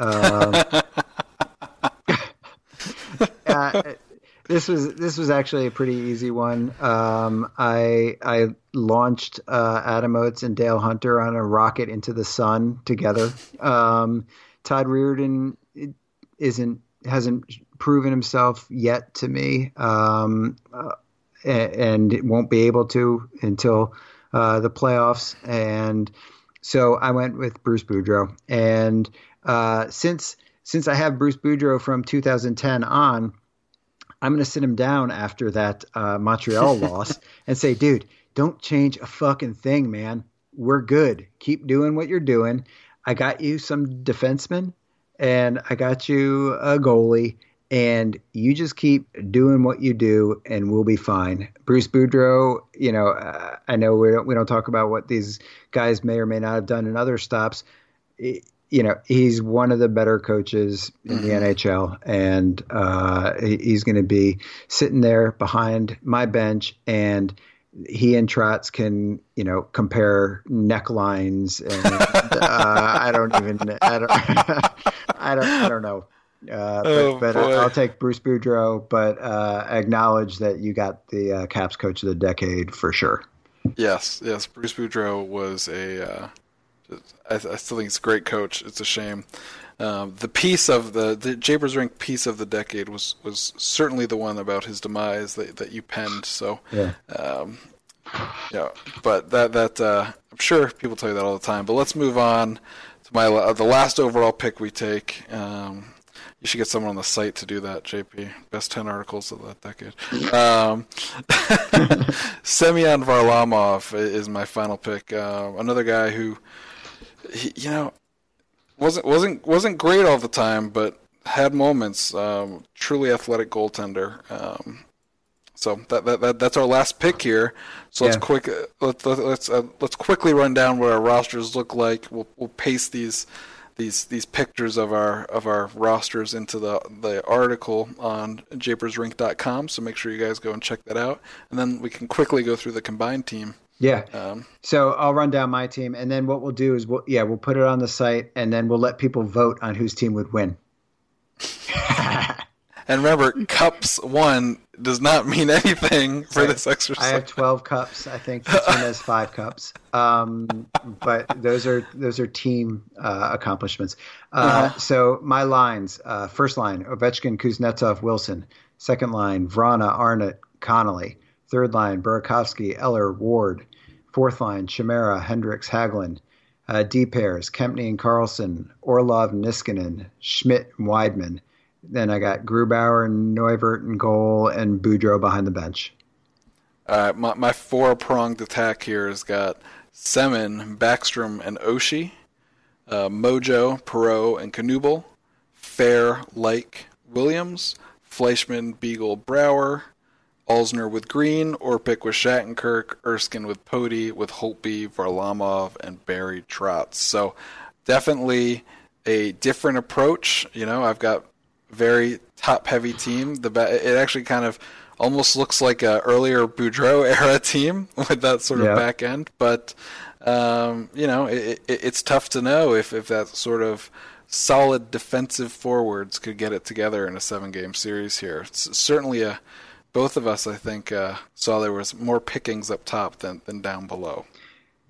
This was this was actually a pretty easy one. Um, I I launched uh, Adam Oates and Dale Hunter on a rocket into the sun together. Um, Todd Reirden isn't hasn't proven himself yet to me, um, uh, and won't be able to until uh, the playoffs. And so I went with Bruce Boudreau. And uh, since since I have Bruce Boudreau from 2010 on, I'm going to sit him down after that uh, Montreal [LAUGHS] loss and say, dude, don't change a fucking thing, man. We're good. Keep doing what you're doing. I got you some defensemen and I got you a goalie, and you just keep doing what you do, and we'll be fine. Bruce Boudreau, you know, uh, I know we don't we don't talk about what these guys may or may not have done in other stops. It, you know, he's one of the better coaches in mm-hmm. the NHL, and uh, he's going to be sitting there behind my bench, and he and Trotz can, you know, compare necklines, and uh, I don't even, I don't, [LAUGHS] I don't, I don't know. Uh, but, oh, but I'll take Bruce Boudreau, but uh, acknowledge that you got the uh, Caps Coach of the Decade for sure. Yes, yes, Bruce Boudreau was a uh, I, I, still think it's a great coach. It's a shame. Um, the piece of the the Japers Rink piece of the decade was was certainly the one about his demise that that you penned. So yeah, um, yeah. But that that uh, I'm sure people tell you that all the time. But let's move on to my uh, the last overall pick we take. Um, You should get someone on the site to do that, JP. Best 10 articles of that decade. Um, [LAUGHS] [LAUGHS] Semyon Varlamov is my final pick. Uh, another guy who, he, you know, wasn't wasn't wasn't great all the time, but had moments. Um, truly athletic goaltender. Um, so that, that, that, that's our last pick here. So let's quick uh, let, let, let's uh, let's quickly run down what our rosters look like. We'll we'll paste these these these pictures of our of our rosters into the the article on japersrink.com. So make sure you guys go and check that out, and then we can quickly go through the combined team. Yeah. Um, so I'll run down my team, and then what we'll do is we'll yeah we'll put it on the site, and then we'll let people vote on whose team would win. [LAUGHS] And remember, cups one does not mean anything for this exercise. I have twelve cups. I think the team has [LAUGHS] five cups. Um, but those are those are team uh, accomplishments. Uh, uh-huh. So my lines: uh, first line, Ovechkin, Kuznetsov, Wilson. Second line, Vrana, Arnott, Connolly. Third line, Burakovsky, Eller, Ward. Fourth line, Chimera, Hendricks, Hagelin. Uh, D pairs, Kempny and Carlson, Orlov, Niskanen, Schmidt, and Wideman. Then I got Grubauer and Neuvirth and goal and Boudreau behind the bench. Uh, my, my four pronged attack here has got Semin, Backstrom, and Oshie, uh, Mojo, Perreault, and Knuble, Fehr, Laich, Williams, Fleischmann, Beagle, Brouwer, Alzner with Green, Orpik with Shattenkirk, Erskine with Poti, with Holtby, Varlamov, and Barry Trotz. So definitely a different approach. You know, I've got very top heavy team. The it actually kind of almost looks like a earlier Boudreau [LAUGHS] era team with that sort of yeah. back end, but um, you know it, it, it's tough to know if if that sort of solid defensive forwards could get it together in a seven game series here. It's certainly a both of us I think uh, saw there was more pickings up top than than down below.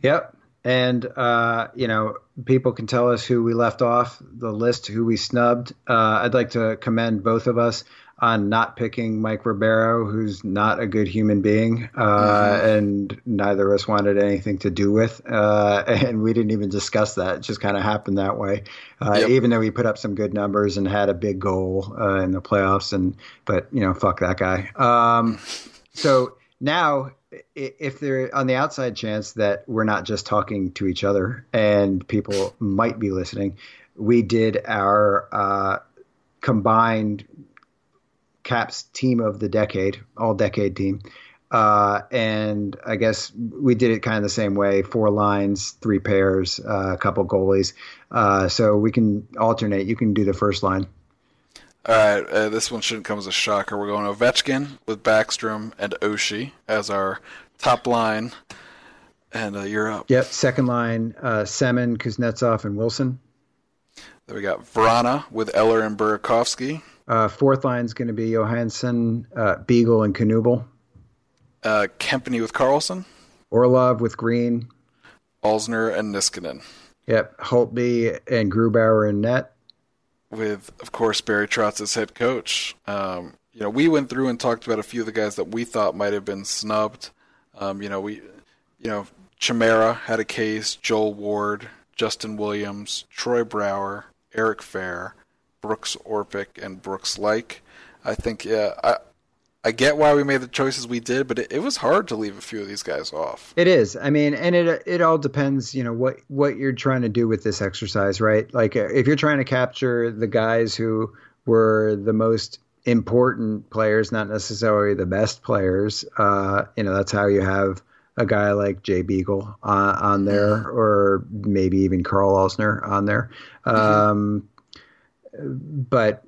Yep. And uh, you know, people can tell us who we left off the list, who we snubbed. Uh, I'd like to commend both of us on not picking Mike Ribeiro, who's not a good human being, uh, mm-hmm. and neither of us wanted anything to do with. Uh, [LAUGHS] and we didn't even discuss that; it just kind of happened that way. Uh, yep. Even though he put up some good numbers and had a big goal uh, in the playoffs, and but you know, fuck that guy. Um, [LAUGHS] so now if there on the outside chance that we're not just talking to each other and people might be listening, we did our uh, combined Caps team of the decade, all decade team. Uh, and I guess we did it kind of the same way: four lines, three pairs, uh, a couple goalies. Uh, so we can alternate. You can do the first line. All right, uh, this one shouldn't come as a shocker. We're going Ovechkin with Backstrom and Oshie as our top line, and uh, you're up. Yep, second line: uh, Semin, Kuznetsov, and Wilson. Then we got Vrana with Eller and Burakovsky. Uh, fourth line is going to be Johansson, uh, Beagle, and Knuble. Uh, Kempny with Carlson. Orlov with Green. Alzner and Niskanen. Yep, Holtby and Grubauer in net with, of course, Barry Trotz as head coach. Um, you know, we went through and talked about a few of the guys that we thought might have been snubbed. Um, you know, we, you know, Chimera had a case, Joel Ward, Justin Williams, Troy Brouwer, Eric Fehr, Brooks Orpik, and Brooks Laich. I think, yeah, I, I get why we made the choices we did, but it, it, was hard to leave a few of these guys off. It is. I mean, and it it all depends, you know, what what you're trying to do with this exercise, right? Like uh, if you're trying to capture the guys who were the most important players, not necessarily the best players, uh, you know, that's how you have a guy like Jay Beagle uh, on there, mm-hmm. or maybe even Carl Alzner on there. Mm-hmm. But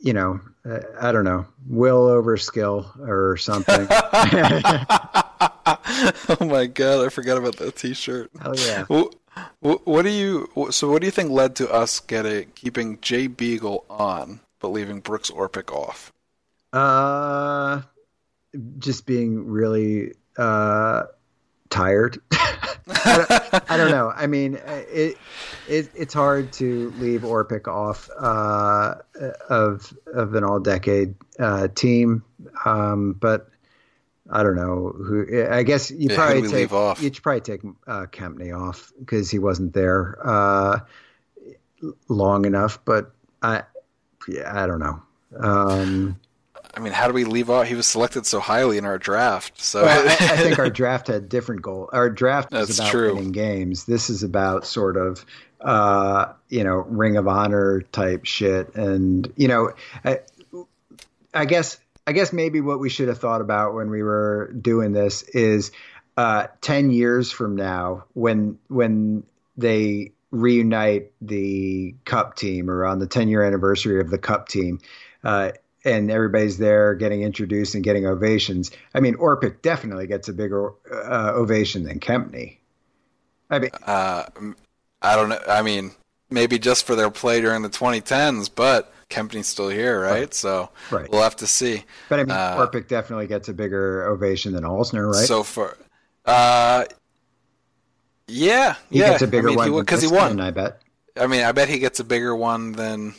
you know, uh, I don't know, will over skill or something. [LAUGHS] oh my god, I forgot about that T-shirt. Hell yeah. What, what, do you? So, what do you think led to us getting keeping Jay Beagle on, but leaving Brooks Orpik off? Uh, just being really uh tired. [LAUGHS] I, don't, I, don't, know. I mean, it, it it's hard to leave Orpik off uh, of of an all decade uh, team, um, but I don't know who. I guess you yeah, probably take you should probably take uh, Kempny off because he wasn't there uh, long enough. But I yeah, I don't know. Um, I mean, how do we leave out? He was selected so highly in our draft. So well, I, I, think our [LAUGHS] draft had different goal. Our draft is about true. winning games. This is about sort of uh, you know Ring of Honor type shit, and you know, I, I guess I guess maybe what we should have thought about when we were doing this is uh, ten years from now when when they reunite the Cup team or on the ten year anniversary of the Cup team. Uh, and everybody's there getting introduced and getting ovations. I mean, Orpik definitely gets a bigger uh, ovation than Kempny. I mean, uh, I don't know. I mean, maybe just for their play during the 2010s, but Kempny's still here, right? right. So right. we'll have to see. But I mean, uh, Orpik definitely gets a bigger ovation than Alzner, right? So far, uh, yeah, he yeah. gets a bigger I mean, one because he, he won. I bet. I mean, I bet he gets a bigger one than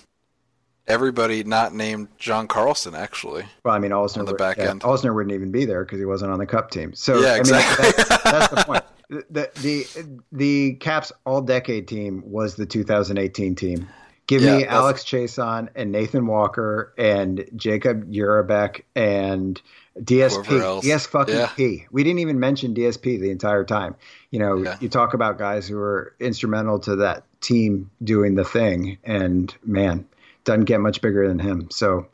everybody not named John Carlson actually. Well, I mean, Alzner on the back yeah, end. Alzner wouldn't even be there because he wasn't on the Cup team. So yeah, exactly. I mean, that's, that's the [LAUGHS] point. The, the the Caps All Decade team was the 2018 team. Give yeah, me Alex Chiasson and Nathan Walker and Jakub Jerabek and DSP. Yes, fucking yeah. P. We didn't even mention DSP the entire time. You know, yeah. you talk about guys who were instrumental to that team doing the thing, and man, doesn't get much bigger than him. So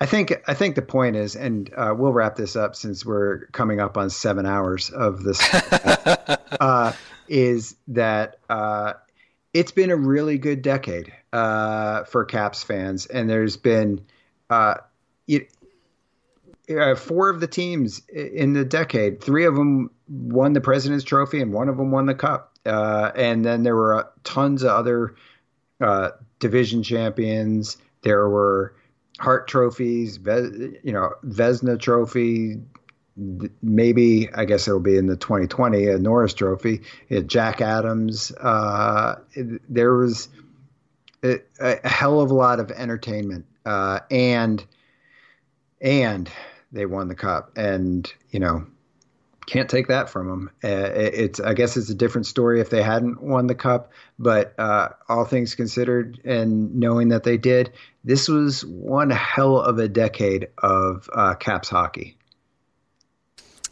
I think I think the point is, and uh, we'll wrap this up since we're coming up on seven hours of this. [LAUGHS] uh, is that uh, it's been a really good decade uh, for Caps fans, and there's been uh, it, uh, four of the teams in the decade. Three of them won the President's Trophy, and one of them won the Cup. and then there were tons of other division champions. There were Hart trophies, you know, Vezina trophy. Maybe I guess it'll be in the 2020 a Norris Trophy. Jack Adams. Uh, there was a, a, hell of a lot of entertainment, uh, and and they won the cup. And you know, can't take that from them. Uh, it's I guess it's a different story if they hadn't won the cup, but uh, all things considered, and knowing that they did, this was one hell of a decade of uh, Caps hockey.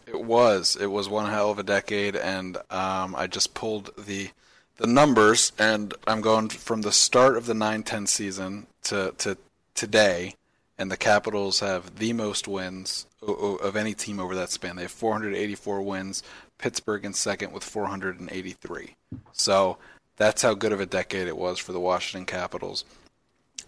It was. It was one hell of a decade, and um, I just pulled the the numbers, and I'm going from the start of the 9-10 season to to today and the Capitals have the most wins of any team over that span. They have 484 wins. Pittsburgh in second with 483. So that's how good of a decade it was for the Washington Capitals.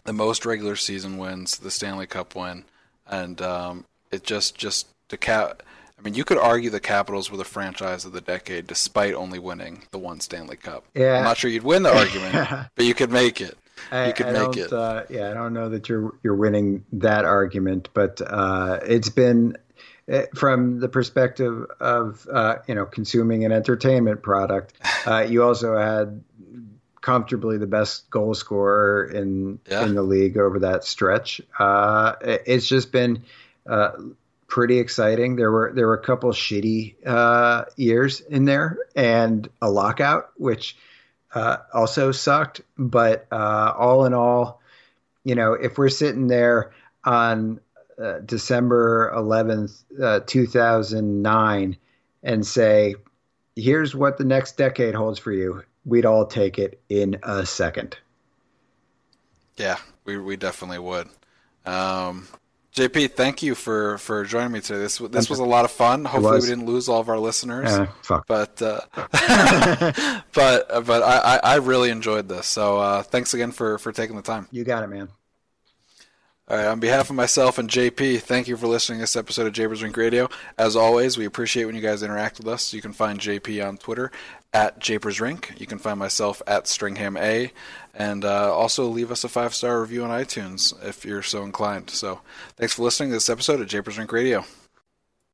The most regular season wins, the Stanley Cup win, and um, it just just the cap. I mean, you could argue the Capitals were the franchise of the decade, despite only winning the one Stanley Cup. Yeah. I'm not sure you'd win the argument, [LAUGHS] but you could make it. I, you could I make it. Uh, yeah, I don't know that you're you're winning that argument, but uh, it's been eh, from the perspective of uh, you know consuming an entertainment product. Uh, you also had comfortably the best goal scorer in yeah. in the league over that stretch. Uh, it's just been uh, pretty exciting. There were there were a couple shitty years in there and a lockout, which uh, also sucked. But uh, all in all, you know, if we're sitting there on uh, December 11th, uh, 2009, and say, here's what the next decade holds for you, we'd all take it in a second. Yeah, we, we definitely would. Um, JP, thank you for, for joining me today. This this was a lot of fun. Hopefully, we didn't lose all of our listeners. Uh, fuck. But uh, [LAUGHS] [LAUGHS] but but I, I really enjoyed this. So uh, thanks again for, for taking the time. You got it, man. All right, on behalf of myself and JP, thank you for listening to this episode of Japers Rink Radio. As always, we appreciate when you guys interact with us. You can find JP on Twitter at Japers Rink. You can find myself at Stringham A, and uh, also leave us a five star review on iTunes if you're so inclined. So, thanks for listening to this episode of Japers Rink Radio.